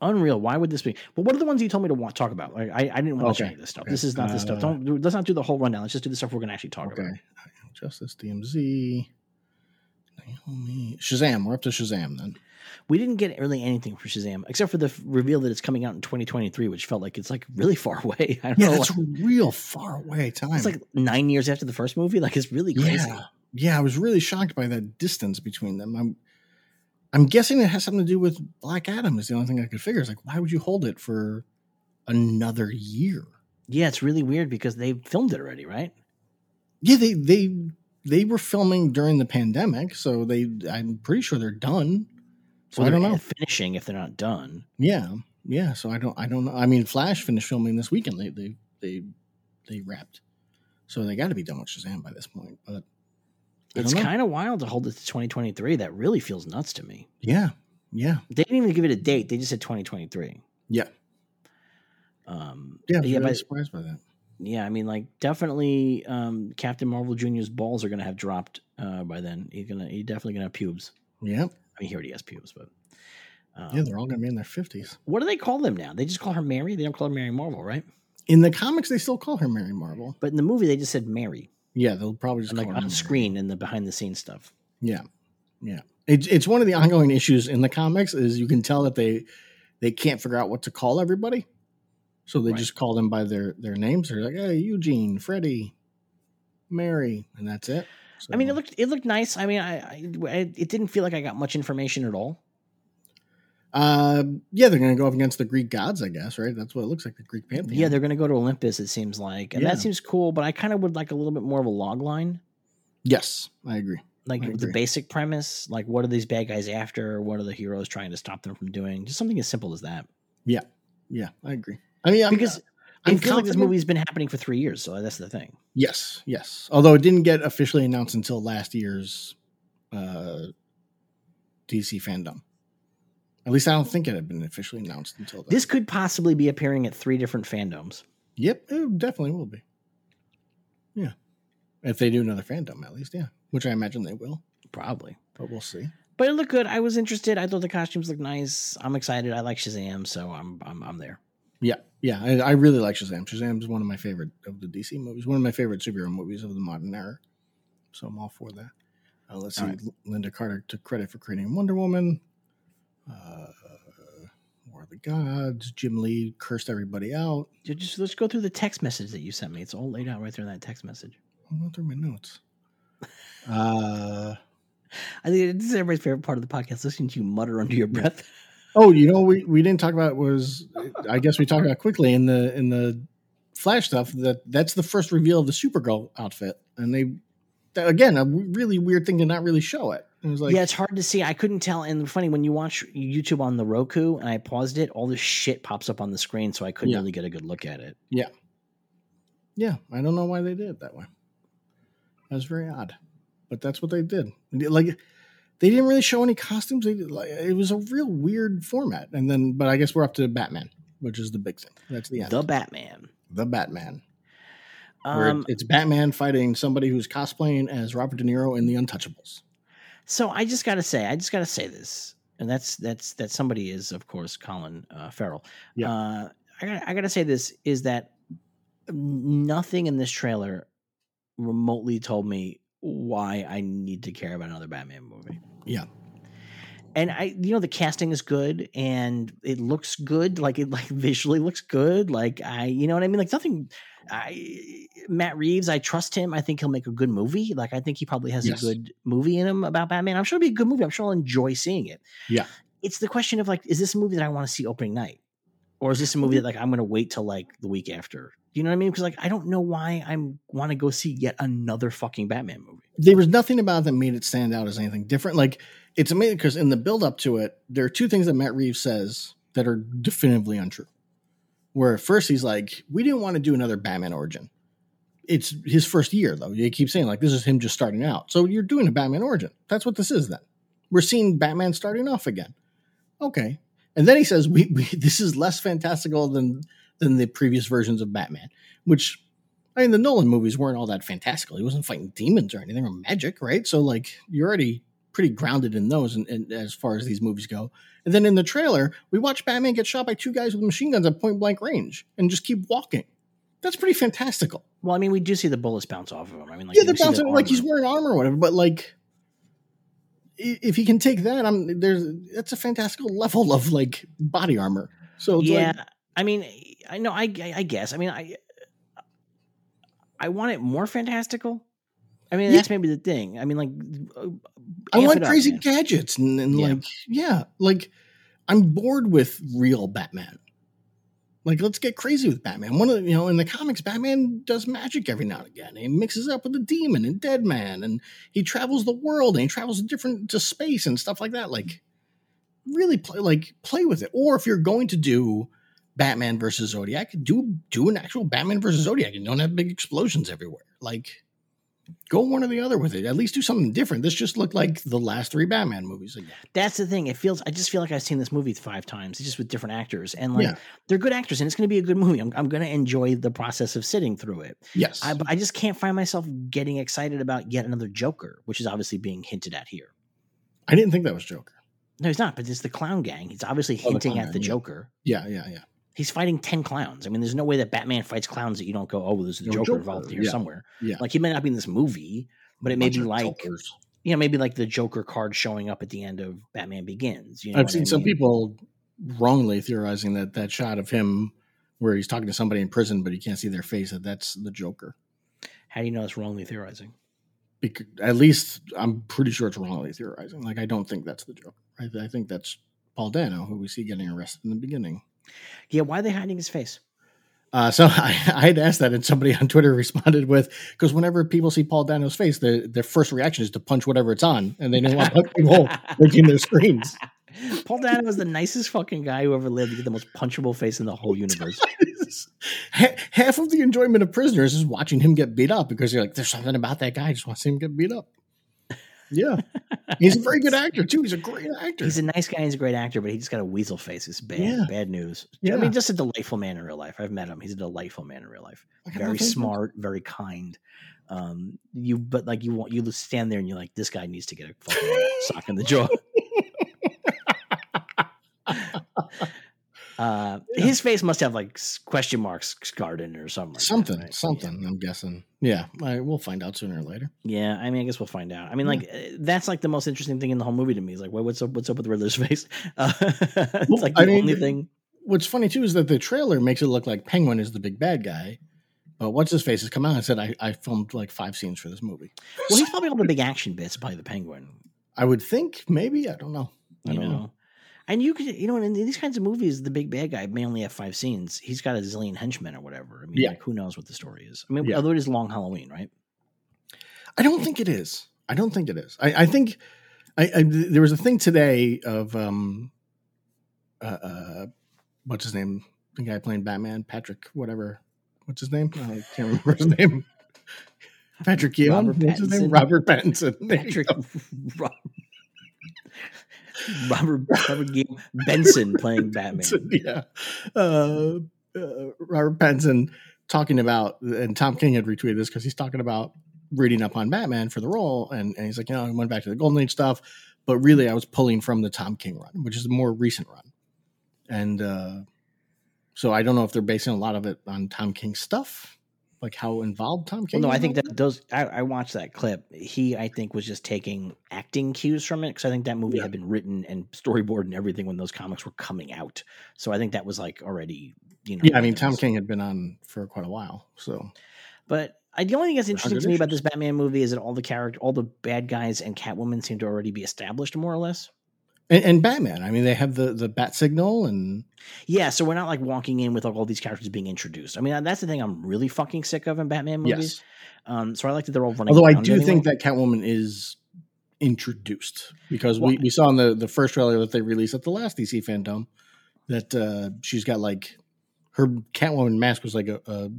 Unreal. Why would this be? But what are the ones you told me to want, talk about? Like, I, I didn't watch Okay. any of this stuff. Okay. This is not this stuff. Uh, Don't let's not do the whole rundown. Let's just do the stuff we're gonna actually talk about. Okay. about. Justice DMZ. Naomi. Shazam. We're up to Shazam then. We didn't get really anything for Shazam except for the reveal that it's coming out in 2023, which felt like it's like really far away. I don't Yeah, know. that's a real far away time. It's like nine years after the first movie. Like it's really crazy. yeah. Yeah, I was really shocked by that distance between them. I'm I'm guessing it has something to do with Black Adam is the only thing I could figure. It's like, why would you hold it for another year? Yeah, it's really weird because they filmed it already, right? Yeah, they they they were filming during the pandemic, so they I'm pretty sure they're done. So Well, I don't know. finishing if they're not done. Yeah, yeah. So I don't, I don't know. I mean, Flash finished filming this weekend. They, they, they, they wrapped. So they got to be done with Shazam by this point. But It's kind of wild to hold it to 2023. That really feels nuts to me. yeah, yeah, They didn't even give it a date. They just said 2023. yeah, Um, yeah. Yeah, really surprised by that. yeah, I mean, like definitely, um, Captain Marvel Jr.'s balls are gonna have dropped uh, by then. He's gonna, he definitely gonna have pubes. Yeah, I mean, he already has pubes, but um, yeah. They're all gonna be in their fifties. what do they call them now? They just call her Mary. They don't call her Mary Marvel, right? In the comics, they still call her Mary Marvel. But in the movie, they just said Mary, Yeah, they'll probably just like on screen in the behind the scenes stuff. Yeah, yeah. It's it's one of the ongoing issues in the comics is you can tell that they they can't figure out what to call everybody, so they Right. just call them by their their names. They're like, hey, Eugene, Freddie, Mary, and that's it. I mean, it looked it looked nice. I mean, I, I it didn't feel like I got much information at all. Uh, yeah, they're going to go up against the Greek gods, I guess, right? That's what it looks like, the Greek pantheon. Yeah, they're going to go to Olympus. It seems like, and Yeah. that seems cool. But I kind of would like a little bit more of a log line, yes, I agree. like I the basic premise. Like, what are these bad guys after? What are the heroes trying to stop them from doing? Just something as simple as that. Yeah, yeah, I agree. I mean, I'm, because I'm it feels like this movie's been happening for three years. So that's the thing. Yes, yes. Although it didn't get officially announced until last year's uh, DC fandom. At least I don't think it had been officially announced until then. This could possibly be appearing at three different fandoms. Yep, it definitely will be. Yeah, if they do another fandom, at least, yeah, which I imagine they will. Probably. But we'll see. But it looked good. I was interested. I thought the costumes looked nice. I'm excited. I like Shazam, so I'm I'm, I'm there. Yeah, yeah, I, I really like Shazam. Shazam is one of my favorite of the DC movies. One of my favorite superhero movies of the modern era. So I'm all for that. Uh, let's see. All right. Lynda Carter took credit for creating Wonder Woman. Uh, War of the Gods. Jim Lee cursed everybody out. Just let's go through the text message that you sent me. It's all laid out right there in that text message. I'm going through my notes. Uh, I think this is everybody's favorite part of the podcast, listening to you mutter under your breath. oh, you know we, we didn't talk about was I guess we talked about quickly in the in the Flash stuff that that's the first reveal of the Supergirl outfit, and they that, again a really weird thing to not really show it. It was like yeah, it's hard to see. I couldn't tell. And funny when you watch YouTube on the Roku and I paused it, all this shit pops up on the screen, so I couldn't Yeah. really get a good look at it. yeah, yeah. I don't know why they did it that way. That was very odd, but that's what they did. Like they didn't really show any costumes. They, like, it was a real weird format, and then but I guess we're up to Batman, which is the big thing. That's the end. The Batman. the Batman. Um, it's Batman fighting somebody who's cosplaying as Robert De Niro in The Untouchables. So I just got to say, I just got to say this, and that's that's that somebody is of course Colin uh, Farrell. Yeah. Uh, I got I got to say this is that nothing in this trailer remotely told me why I need to care about another Batman movie. Yeah. And I, you know, the casting is good and it looks good. Like it, like visually looks good. Like I, you know what I mean. Like nothing. I Matt Reeves, I trust him. I think he'll make a good movie. Like I think he probably has Yes. a good movie in him about Batman. I'm sure it'll be a good movie. I'm sure I'll enjoy seeing it. Yeah. It's the question of like, is this a movie that I want to see opening night, or is this a movie that like I'm going to wait till like the week after? You know what I mean? Because like I don't know why I want to go see yet another fucking Batman movie. There was nothing about it that made it stand out as anything different. Like it's amazing because in the build up to it, there are two things that Matt Reeves says that are definitively untrue. Where at first he's like, we didn't want to do another Batman origin. It's his first year though. He keeps saying like this is him just starting out. So you're doing a Batman origin. That's what this is then. We're seeing Batman starting off again. Okay. And then he says we, we this is less fantastical than than the previous versions of Batman, which I mean the Nolan movies weren't all that fantastical. He wasn't fighting demons or anything or magic, right? So like you're already pretty grounded in those and, and as far as these movies go. And then in the trailer, we watch Batman get shot by two guys with machine guns at point blank range and just keep walking. That's pretty fantastical. Well, I mean, we do see the bullets bounce off of him. I mean, like yeah, they're bouncing like he's wearing armor or whatever, but like if he can take that, I'm there's that's a fantastical level of like body armor. So it's yeah like, i mean i know I, I i guess i mean i i want it more fantastical i mean Yeah. that's maybe the thing i mean like uh, I want up, crazy gadgets and, and Yeah. like yeah, like I'm bored with real Batman. Like let's get crazy with Batman. One of the, you know in the comics, Batman does magic every now and again. He mixes up with a demon and Deadman, and he travels the world and he travels different to space and stuff like that. Like really play like play with it. Or if you're going to do Batman versus Zodiac. Do do an actual Batman versus Zodiac and don't have big explosions everywhere. Like go one or the other with it. At least do something different. This just looked like the last three Batman movies again. That's the thing. It feels. I just feel like I've seen this movie five times, just with different actors, and like Yeah. they're good actors, and it's going to be a good movie. I'm, I'm going to enjoy the process of sitting through it. Yes. I, but I just can't find myself getting excited about yet another Joker, which is obviously being hinted at here. I didn't think that was Joker. No, he's not. But it's the clown gang. He's obviously Oh, hinting clown at the gang. Joker. Yeah, yeah, yeah. He's fighting ten clowns. I mean, there's no way that Batman fights clowns that you don't go, oh, well, there's a No, Joker, Joker, involved here yeah. somewhere. Yeah. Like he may not be in this movie, but it may be like Jokers. you know, maybe like the Joker card showing up at the end of Batman Begins. You know I've seen I some people wrongly theorizing that that shot of him where he's talking to somebody in prison but he can't see their face that that's the Joker. How do you know it's wrongly theorizing? Because, at least I'm pretty sure it's wrongly theorizing. Like I don't think that's the Joker. I, I think that's Paul Dano who we see getting arrested in the beginning. Yeah, why are they hiding his face? Uh, so I, I had asked that, and somebody on Twitter responded with, "Because whenever people see Paul Dano's face, their their first reaction is to punch whatever it's on, and they don't want people making their screens." Paul Dano is the nicest fucking guy who ever lived. He had the most punchable face in the whole universe. Half of the enjoyment of prisoners is watching him get beat up because you're like, "There's something about that guy. I just want to see him get beat up." Yeah, he's a very good actor too. He's a great actor. He's a nice guy. He's a great actor, but he just got a weasel face. It's bad, Yeah. bad news. Yeah. I mean, just a delightful man in real life. I've met him. He's a delightful man in real life. Very smart, very kind. Um, you, but like you want you stand there and you're like, this guy needs to get a fucking sock in the jaw. Uh, Yeah. His face must have like question marks scarred in it or something. like that, Something, right? something. I'm guessing. Yeah, I, we'll find out sooner or later. Yeah, I mean, I guess we'll find out. I mean, Yeah. like uh, that's like the most interesting thing in the whole movie to me. Is like, well, what's up? What's up with Riddler's face? Uh, it's Well, like the I mean, only thing. What's funny too is that the trailer makes it look like Penguin is the big bad guy, but what's his face has come out and said I, I filmed like five scenes for this movie. Well, he's probably all the big action bits, probably the Penguin. I would think maybe I don't know. I You don't know. know. And you could, you know, in these kinds of movies, the big bad guy may only have five scenes. He's got a zillion henchmen or whatever. I mean, Yeah. like, who knows what the story is? I mean, Yeah. although it is Long Halloween, right? I don't think it is. I don't think it is. I, I think I, I there was a thing today of um uh, uh what's his name? The guy playing Batman, Patrick, whatever. What's his name? I can't remember his name. Patrick Keown. Robert What's his name? Robert Pattinson. Patrick. Rob- Robert Robert Benson playing Batman. yeah. Uh, uh, Robert Benson talking about, and Tom King had retweeted this because he's talking about reading up on Batman for the role, and, and he's like, you know, I went back to the Golden Age stuff, but really I was pulling from the Tom King run, which is a more recent run, and uh, so I don't know if they're basing a lot of it on Tom King stuff, like how involved Tom King. Well, no, I think that those. I, I watched that clip. He, I think, was just taking acting cues from it because I think that movie Yeah. had been written and storyboard and everything when those comics were coming out. So I think that was like already, you know. Yeah, I mean, Tom King had been on for quite a while, so But I, the only thing that's interesting to me about this Batman movie is that all the character, all the bad guys and Catwoman seem to already be established more or less. And, and Batman. I mean, they have the the bat signal, and Yeah, so we're not like walking in with like, all these characters being introduced. I mean, that's the thing I'm really fucking sick of in Batman movies. yes. Um, so I like that they're all running. Although I do anyway. think that Catwoman is introduced because we, Well- we saw in the, the first trailer that they released at the last DC Fandom that uh, she's got like her Catwoman mask was like a, a,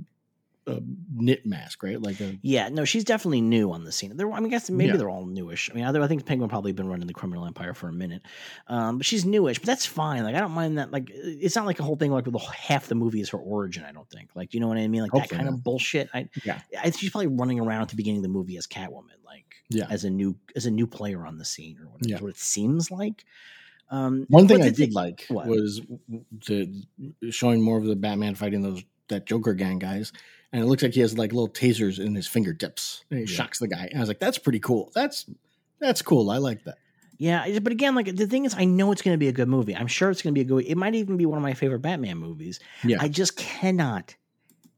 a knit mask, right? Like a Yeah, no, she's definitely new on the scene. They're, I mean, I guess maybe Yeah. they're all newish. I mean, I, I think Penguin probably been running the criminal empire for a minute, um, but she's newish. But that's fine. Like, I don't mind that. Like, it's not like a whole thing. Like, the, half the movie is her origin. I don't think. Like, you know what I mean? Like that kind not. of bullshit. I, Yeah. I, she's probably running around at the beginning of the movie as Catwoman, like Yeah. as a new as a new player on the scene or whatever. Yeah. What it seems like. Um, one thing I did thing- like What? was the showing more of the Batman fighting those that Joker gang guys. And it looks like he has like little tasers in his fingertips. And he Yeah. shocks the guy. And I was like, that's pretty cool. That's that's cool. I like that. Yeah, but again, like the thing is, I know it's going to be a good movie. I'm sure it's going to be a good. It might even be one of my favorite Batman movies. Yeah. I just cannot,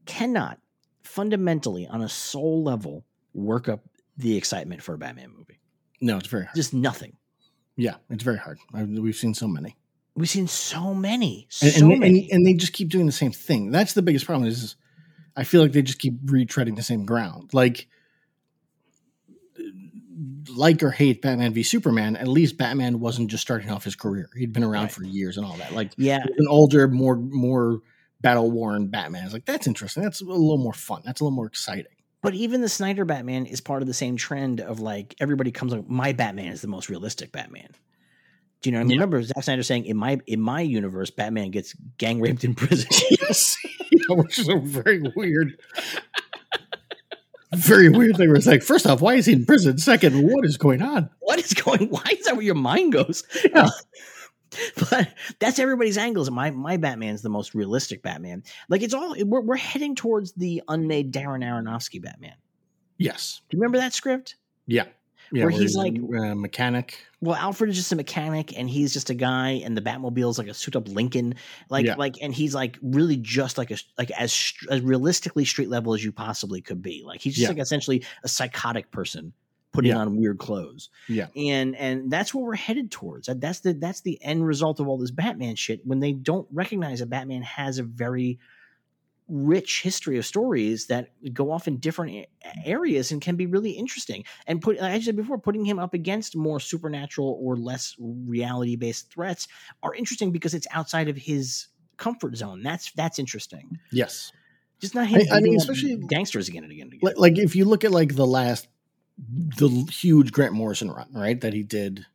cannot fundamentally on a soul level work up the excitement for a Batman movie. No, it's very hard. Just nothing. Yeah, it's very hard. I, we've seen so many. We've seen so many, so and, and, many. and, and they just keep doing the same thing. That's the biggest problem. Is I feel like they just keep retreading the same ground. Like, like or hate Batman v Superman, at least Batman wasn't just starting off his career. He'd been around Right. for years and all that. Like yeah, an older, more more battle worn Batman. It's like that's interesting. That's a little more fun. That's a little more exciting. But even the Snyder Batman is part of the same trend of like everybody comes like my Batman is the most realistic Batman. Do you know? I? Yeah. Remember Zack Snyder saying in my in my universe, Batman gets gang raped in prison. yes, yeah, which is a very weird, very weird thing. Where it's like, first off, why is he in prison? Second, what is going on? what is going? Why is that where your mind goes? Yeah. but that's everybody's angles. My my Batman's the most realistic Batman. Like it's all we're we're heading towards the unmade Darren Aronofsky Batman. Yes, Do you remember that script? yeah, yeah. Where he's like- a mechanic. Well, Alfred is just a mechanic, and he's just a guy, and the Batmobile is like a suit up Lincoln, like Yeah. like, and he's like really just like a like as as realistically street level as you possibly could be. Like he's just Yeah. like essentially a psychotic person putting Yeah. on weird clothes. Yeah. and and that's what we're headed towards. That's the that's the end result of all this Batman shit. When they don't recognize that Batman has a very rich history of stories that go off in different areas and can be really interesting. And put, like I said before, putting him up against more supernatural or less reality based threats are interesting because it's outside of his comfort zone. That's that's interesting. Yes, Just not him I- I mean, especially- gangsters again and again and again. like, like if you look at like the last, the huge Grant Morrison run, right, that he did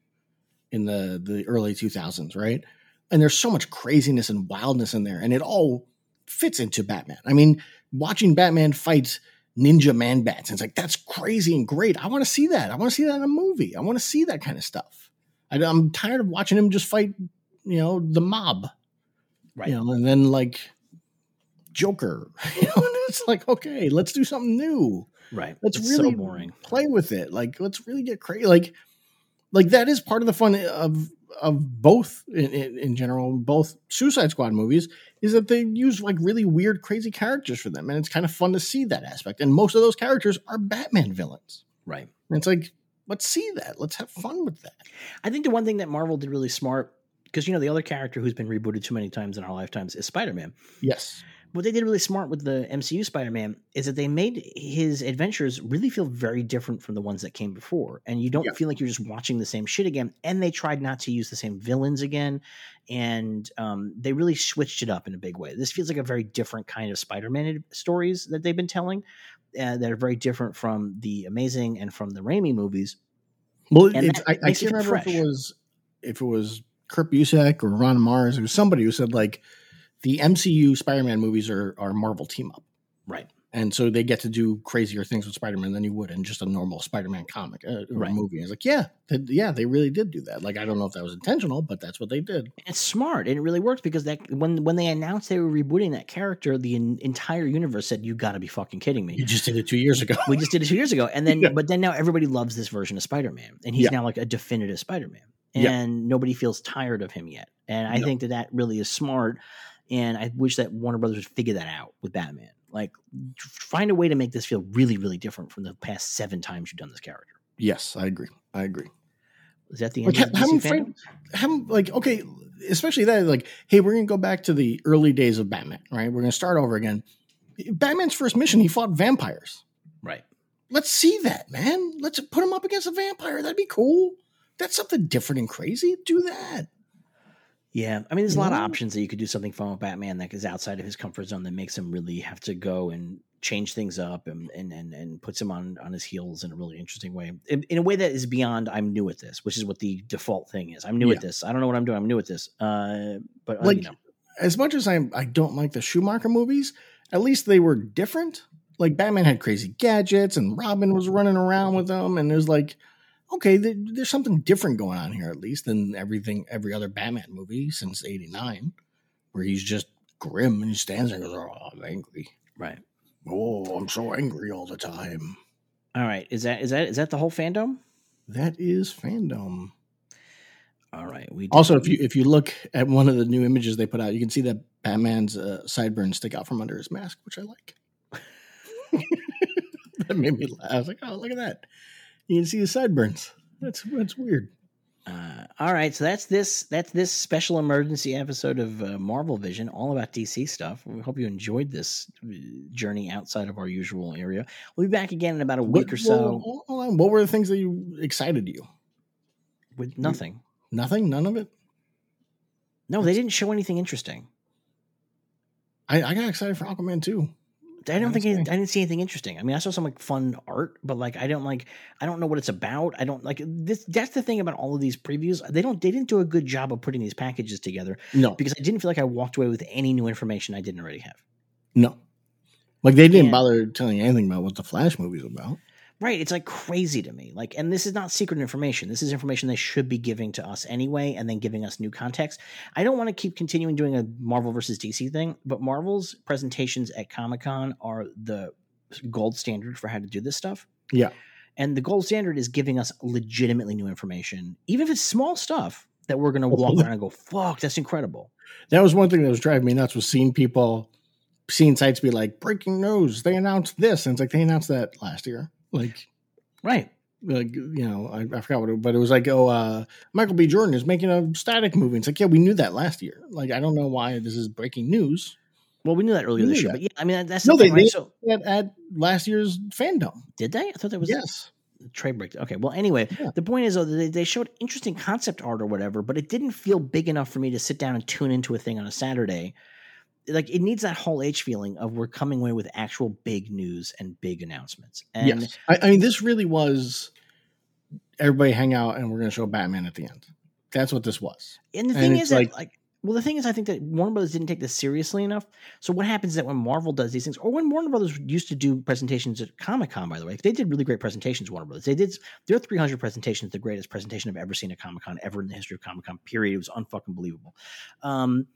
in the the early two thousands, right, and there's so much craziness and wildness in there, and it all fits into Batman. I mean, watching Batman fight ninja man bats, and it's like that's crazy and great. I want to see that. I want to see that in a movie. I want to see that kind of stuff. I, I'm tired of watching him just fight, you know, the mob, right. you know, and then like Joker. You know, it's like okay, let's do something new. right. Let's It's really so boring. play with it. Like let's really get crazy. Like like that is part of the fun of of both in, in, in general both Suicide Squad movies is that they use like really weird crazy characters for them and it's kind of fun to see that aspect and most of those characters are Batman villains Right. and it's like let's see that let's have fun with that I think the one thing that Marvel did really smart, because you know the other character who's been rebooted too many times in our lifetimes is Spider Man. yes What they did really smart with the MCU Spider Man is that they made his adventures really feel very different from the ones that came before, and you don't Yeah. feel like you're just watching the same shit again. And they tried not to use the same villains again, and um, they really switched it up in a big way. This feels like a very different kind of Spider Man stories that they've been telling. Uh, that are very different from the Amazing and from the Raimi movies. well that I, I can't it remember if it was if it was Kurt Busiek or Ron Marz it was somebody who said like the MCU Spider-Man movies are are Marvel team up Right. and so they get to do crazier things with Spider-Man than you would in just a normal Spider-Man comic uh, or Right. movie. It's like, yeah, th- yeah, they really did do that. Like, I don't know if that was intentional, but that's what they did. It's smart and it really works because that when when they announced they were rebooting that character, the en- entire universe said, "You got to be fucking kidding me." You just did it two years ago. we just did it two years ago, and then Yeah. but then now everybody loves this version of Spider Man, and he's Yeah. now like a definitive Spider Man, Yeah. and nobody feels tired of him yet. And I No. think that that really is smart. And I wish that Warner Brothers would figure that out with Batman. Like, find a way to make this feel really, really different from the past seven times you've done this character. yes, I agree. I agree. Is that the end ha- of have DC them fandom? frame, have 'em, like, okay, especially that, like, hey, we're gonna go back to the early days of Batman, right? We're gonna start over again. Batman's first mission, he fought vampires. Right. Let's see that, man. Let's put him up against a vampire. That'd be cool. That's something different and crazy. Do that. Yeah, I mean, there's a lot of options that you could do something fun with Batman that is outside of his comfort zone that makes him really have to go and change things up and and and, and puts him on on his heels in a really interesting way, in, in a way that is beyond I'm new at this, which is what the default thing is. I'm new Yeah. at this. I don't know what I'm doing. I'm new at this. Uh, but Like, you know, as much as I I don't like the Schumacher movies, at least they were different. Like Batman had crazy gadgets, and Robin was running around with them, and there's like, okay, there, there's something different going on here at least than everything every other Batman movie since '89, where he's just grim and he stands there and goes, "Oh, I'm angry. right? Oh, I'm so angry all the time." All right, is that is that is that the whole fandom? That is fandom. All right, we Also, if you if you look at one of the new images they put out, you can see that Batman's uh, sideburns stick out from under his mask, which I like. that made me laugh. I was like, "Oh, look at that! You can see his sideburns. That's that's weird." Uh, all right, so that's this that's this special emergency episode of uh, Marvel Vision, all about DC stuff. We hope you enjoyed this uh, journey outside of our usual area. We'll be back again in about a week What, or so on. What were the things that you excited you? with nothing. Nothing. None of it. No, they didn't show anything interesting. I, I got excited for Aquaman too. I don't think. I didn't see anything interesting. I mean, I saw some like fun art, but like I don't like I don't know what it's about. I don't like this. That's the thing about all of these previews. They don't they didn't do a good job of putting these packages together No, because I didn't feel like I walked away with any new information I didn't already have. no. Like they didn't And- bother telling you anything about what the Flash movie's about. Right. It's like crazy to me. Like, and this is not secret information. This is information they should be giving to us anyway, and then giving us new context. I don't want to keep continuing doing a Marvel versus DC thing, but Marvel's presentations at Comic Con are the gold standard for how to do this stuff. Yeah. And the gold standard is giving us legitimately new information, even if it's small stuff that we're going to walk around and go, fuck, that's incredible. That was one thing that was driving me nuts was seeing people, seeing sites be like, breaking news, they announced this. And it's like, they announced that last year. Like, Right. like you know, I, I forgot what it, but it was like, oh, uh, Michael B. Jordan is making a static movie. It's like, yeah, we knew that last year. Like, I don't know why this is breaking news. Well, we knew that earlier We this year, that. but yeah, I mean, that's No, the they thing, right? did. So, At, last year's fandom. did they? I thought that was Yes. trade break. Okay. Well, anyway, Yeah. the point is though they, they showed interesting concept art or whatever, but it didn't feel big enough for me to sit down and tune into a thing on a Saturday. Like it needs that whole H feeling of we're coming away with actual big news and big announcements. And yes. I, I mean, this really was everybody hang out and we're going to show Batman at the end. That's what this was. and the thing it's is that like- like well, the thing is, I think that Warner Brothers didn't take this seriously enough. So what happens is that when Marvel does these things, or when Warner Brothers used to do presentations at Comic Con, by the way, they did really great presentations. Warner Brothers, they did their 300 presentations, the greatest presentation I've ever seen at Comic Con ever in the history of Comic Con. Period. It was unfucking believable. Um,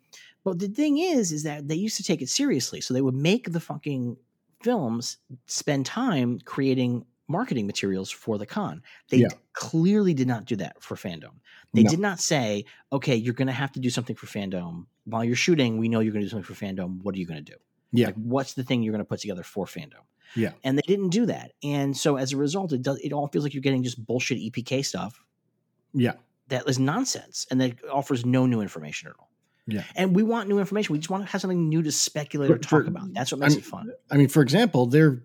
but the thing is, is that they used to take it seriously. So they would make the fucking films spend time creating marketing materials for the con. They Yeah. clearly did not do that for fandom. They No. did not say, okay, you're going to have to do something for fandom. While you're shooting, we know you're going to do something for fandom. What are you going to do? Yeah. Like, what's the thing you're going to put together for fandom? Yeah. And they didn't do that. And so as a result, it does, it all feels like you're getting just bullshit EPK stuff Yeah. that is nonsense and that offers no new information at all. Yeah. And we want new information. We just want to have something new to speculate or talk for- about. That's what makes I'm- it fun. I mean, for example, they're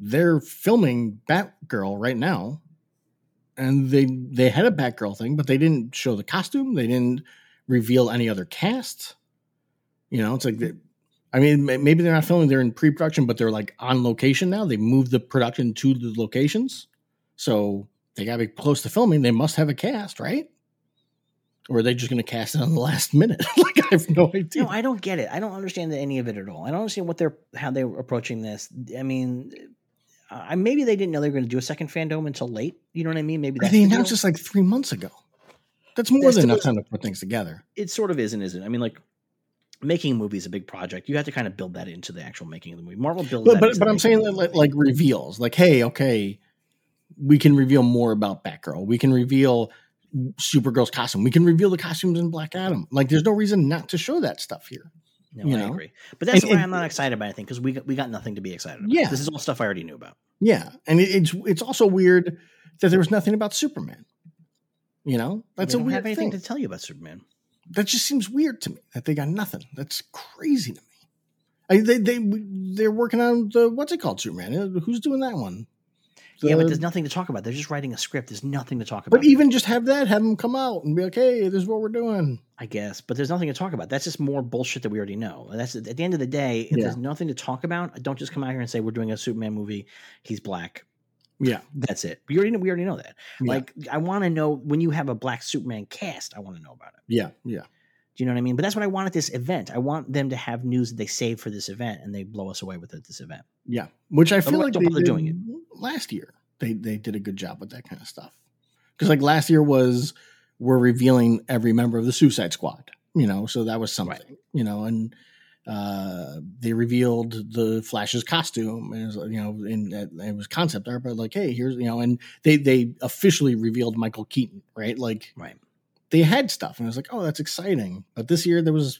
they're filming Batgirl right now, and they they had a Batgirl thing, but they didn't show the costume. They didn't reveal any other cast. You know, it's like, they, I mean, maybe they're not filming; they're in pre-production, but they're like on location now. They moved the production to the locations, so they got to be close to filming. They must have a cast, right? Or are they just going to cast it on the last minute? like I have no idea. No, I don't get it. I don't understand any of it at all. I don't understand what they're how they're approaching this. I mean, uh, maybe they didn't know they were going to do a second fandom until late. You know what I mean? Maybe that's they announced this like three months ago. That's more That's than enough time to put things together. it sort of is and isn't. I mean, like making a movie is a big project. You have to kind of build that into the actual making of the movie. Marvel builds, But but, but I'm saying that like, like reveals, like hey, okay, we can reveal more about Batgirl. We can reveal Supergirl's costume. We can reveal the costumes in Black Adam. Like there's no reason not to show that stuff here. no, you I know? agree. But that's And- why and- I'm not excited about anything because we got, we got nothing to be excited about. Yeah. this is all stuff I already knew about. Yeah, and it, it's it's also weird that there was nothing about Superman. You know, that's a weird have anything thing. to tell you about Superman. that just seems weird to me that they got nothing. That's crazy to me. I, they they they're working on the what's it called Superman? Uh, Who's doing that one? Yeah, but there's um, nothing to talk about. They're just writing a script. There's nothing to talk about. But even just have that, have them come out and be like, "Hey, this is what we're doing." I guess, but there's nothing to talk about. That's just more bullshit that we already know. That's at the end of the day. If Yeah. there's nothing to talk about, don't just come out here and say we're doing a Superman movie. He's black. Yeah, That's it. We already know, we already know that. Yeah. Like I want to know when you have a black Superman cast. I want to know about it. yeah, yeah, Do you know what I mean? But that's what I want at this event. I want them to have news that they save for this event and they blow us away with it at this event. yeah. Which I feel like don't they bother did doing it. last year. They they did a good job with that kind of stuff. Because like last year was we're revealing every member of the Suicide Squad. You know, so that was something. You know, and uh they revealed the Flash's costume and it was, you know and it was concept art but like hey here's you know and they they officially revealed Michael Keaton right like Right. They had stuff and I was like, oh, that's exciting. But this year there was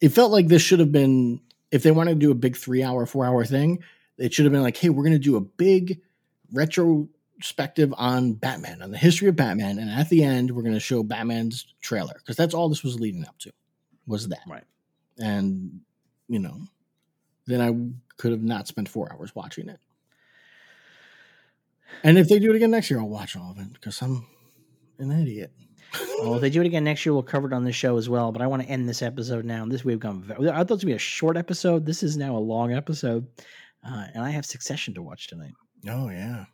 it felt like this should have been if they wanted to do a big three hour, four hour thing, it should have been like, hey, we're gonna do a big retrospective on Batman, on the history of Batman, and at the end we're gonna show Batman's trailer. Because that's all this was leading up to, was that. Right. And you know, then I could have not spent four hours watching it. And if they do it again next year, I'll watch all of it because I'm an idiot. Well, if they do it again next year, we'll cover it on the show as well. But I want to end this episode now. This we've gone. I thought it was be a short episode. This is now a long episode, uh, and I have Succession to watch tonight. Oh yeah.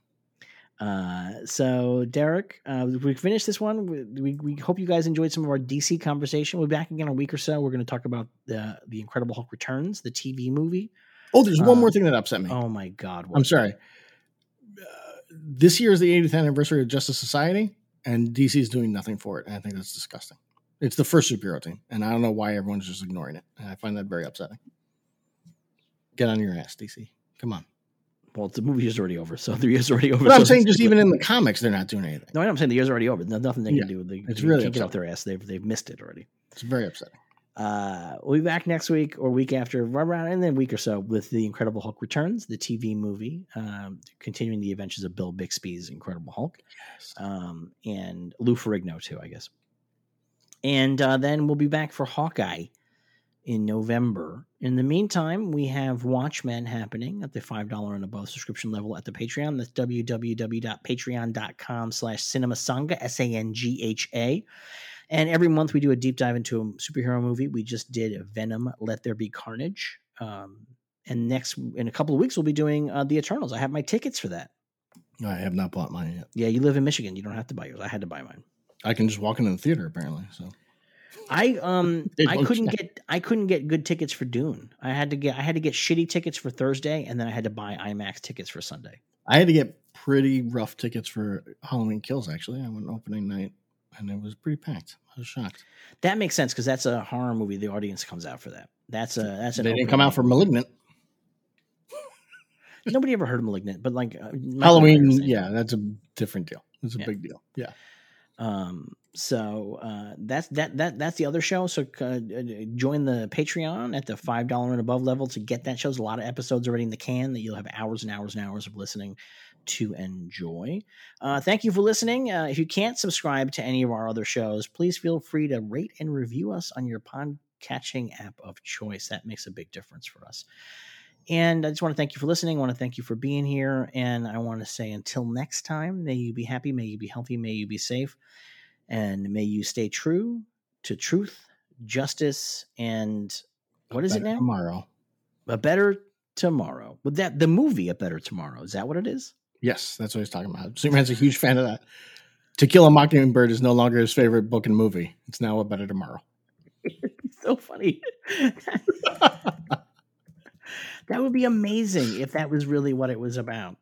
Uh, so Derek, uh, we finished this one. We, we, we hope you guys enjoyed some of our DC conversation. We'll be back again in a week or so. We're going to talk about the the Incredible Hulk returns, the TV movie. Oh, there's one Uh, more thing that upset me. Oh my God! I'm sorry. Uh, this year is the 80th anniversary of Justice Society, and DC is doing nothing for it. And I think that's disgusting. It's the first superhero team, and I don't know why everyone's just ignoring it. And I find that very upsetting. Get on your ass, DC. Come on. Well, the movie is already over, so the year's already over. But I'm saying, just even in the comics, they're not doing anything. No, I'm saying the year's already over. There's nothing they Yeah, can do. They, it's they really can't get off their ass. They've they've missed it already. It's very upsetting. Uh, we'll be back next week or week after, right around in a week or so, with the Incredible Hulk returns, the TV movie, um, continuing the adventures of Bill Bixby's Incredible Hulk, um, and Lou Ferrigno too, I guess. And uh, then we'll be back for Hawkeye in November. In the meantime, we have Watchmen happening at the $5 and above subscription level at the Patreon. That's www.patreon.com slash cinemasangha, S-A-N-G-H-A. And every month we do a deep dive into a superhero movie. We just did Venom, Let There Be Carnage. Um, and next, in a couple of weeks, we'll be doing uh, The Eternals. I have my tickets for that. I have not bought mine yet. Yeah, you live in Michigan. You don't have to buy yours. I had to buy mine. I can just walk into the theater apparently. So I um I couldn't check. get I couldn't get good tickets for Dune. I had to get I had to get shitty tickets for Thursday, and then I had to buy IMAX tickets for Sunday. I had to get pretty rough tickets for Halloween Kills. Actually, I went opening night, and it was pretty packed. I was shocked. That makes sense because that's a horror movie. The audience comes out for that. That's a that's an They didn't come out for. Malignant. Nobody ever heard of Malignant, but like uh, Halloween, is in it. yeah, that's a different deal. It's a Yeah. big deal. Yeah. Um, so uh, that's that that that's the other show. So uh, join the Patreon at the five dollar and above level to get that show. There's a lot of episodes already in the can that you'll have hours and hours and hours of listening to enjoy. Uh, thank you for listening. Uh, if you can't subscribe to any of our other shows, please feel free to rate and review us on your podcatching app of choice. That makes a big difference for us. And I just want to thank you for listening. I want to thank you for being here. And I want to say until next time, may you be happy, may you be healthy, may you be safe, and may you stay true to truth, justice, and what is it now? Tomorrow. A better tomorrow. With that, the movie A Better Tomorrow. Is that what it is? Yes, that's what he's talking about. Superman's a huge fan of that. To Kill a Mockingbird is no longer his favorite book and movie. It's now a better tomorrow. so funny. that would be amazing if that was really what it was about.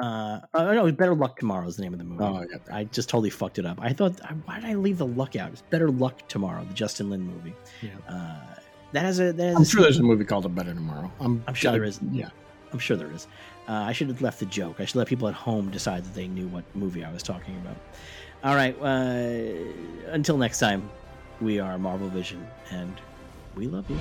Uh, oh no, Better Luck Tomorrow is the name of the movie. Oh, that. I just totally fucked it up. I thought, why did I leave the luck out? It's Better Luck Tomorrow, the Justin Lin movie. Yeah. Uh, that has a. That has I'm a sure there's a movie called A Better Tomorrow. I'm, I'm sure I- there is. Yeah. I'm sure there is. Uh, I should have left the joke. I should let people at home decide that they knew what movie I was talking about. All right. Uh, until next time, we are Marvel Vision, and we love you.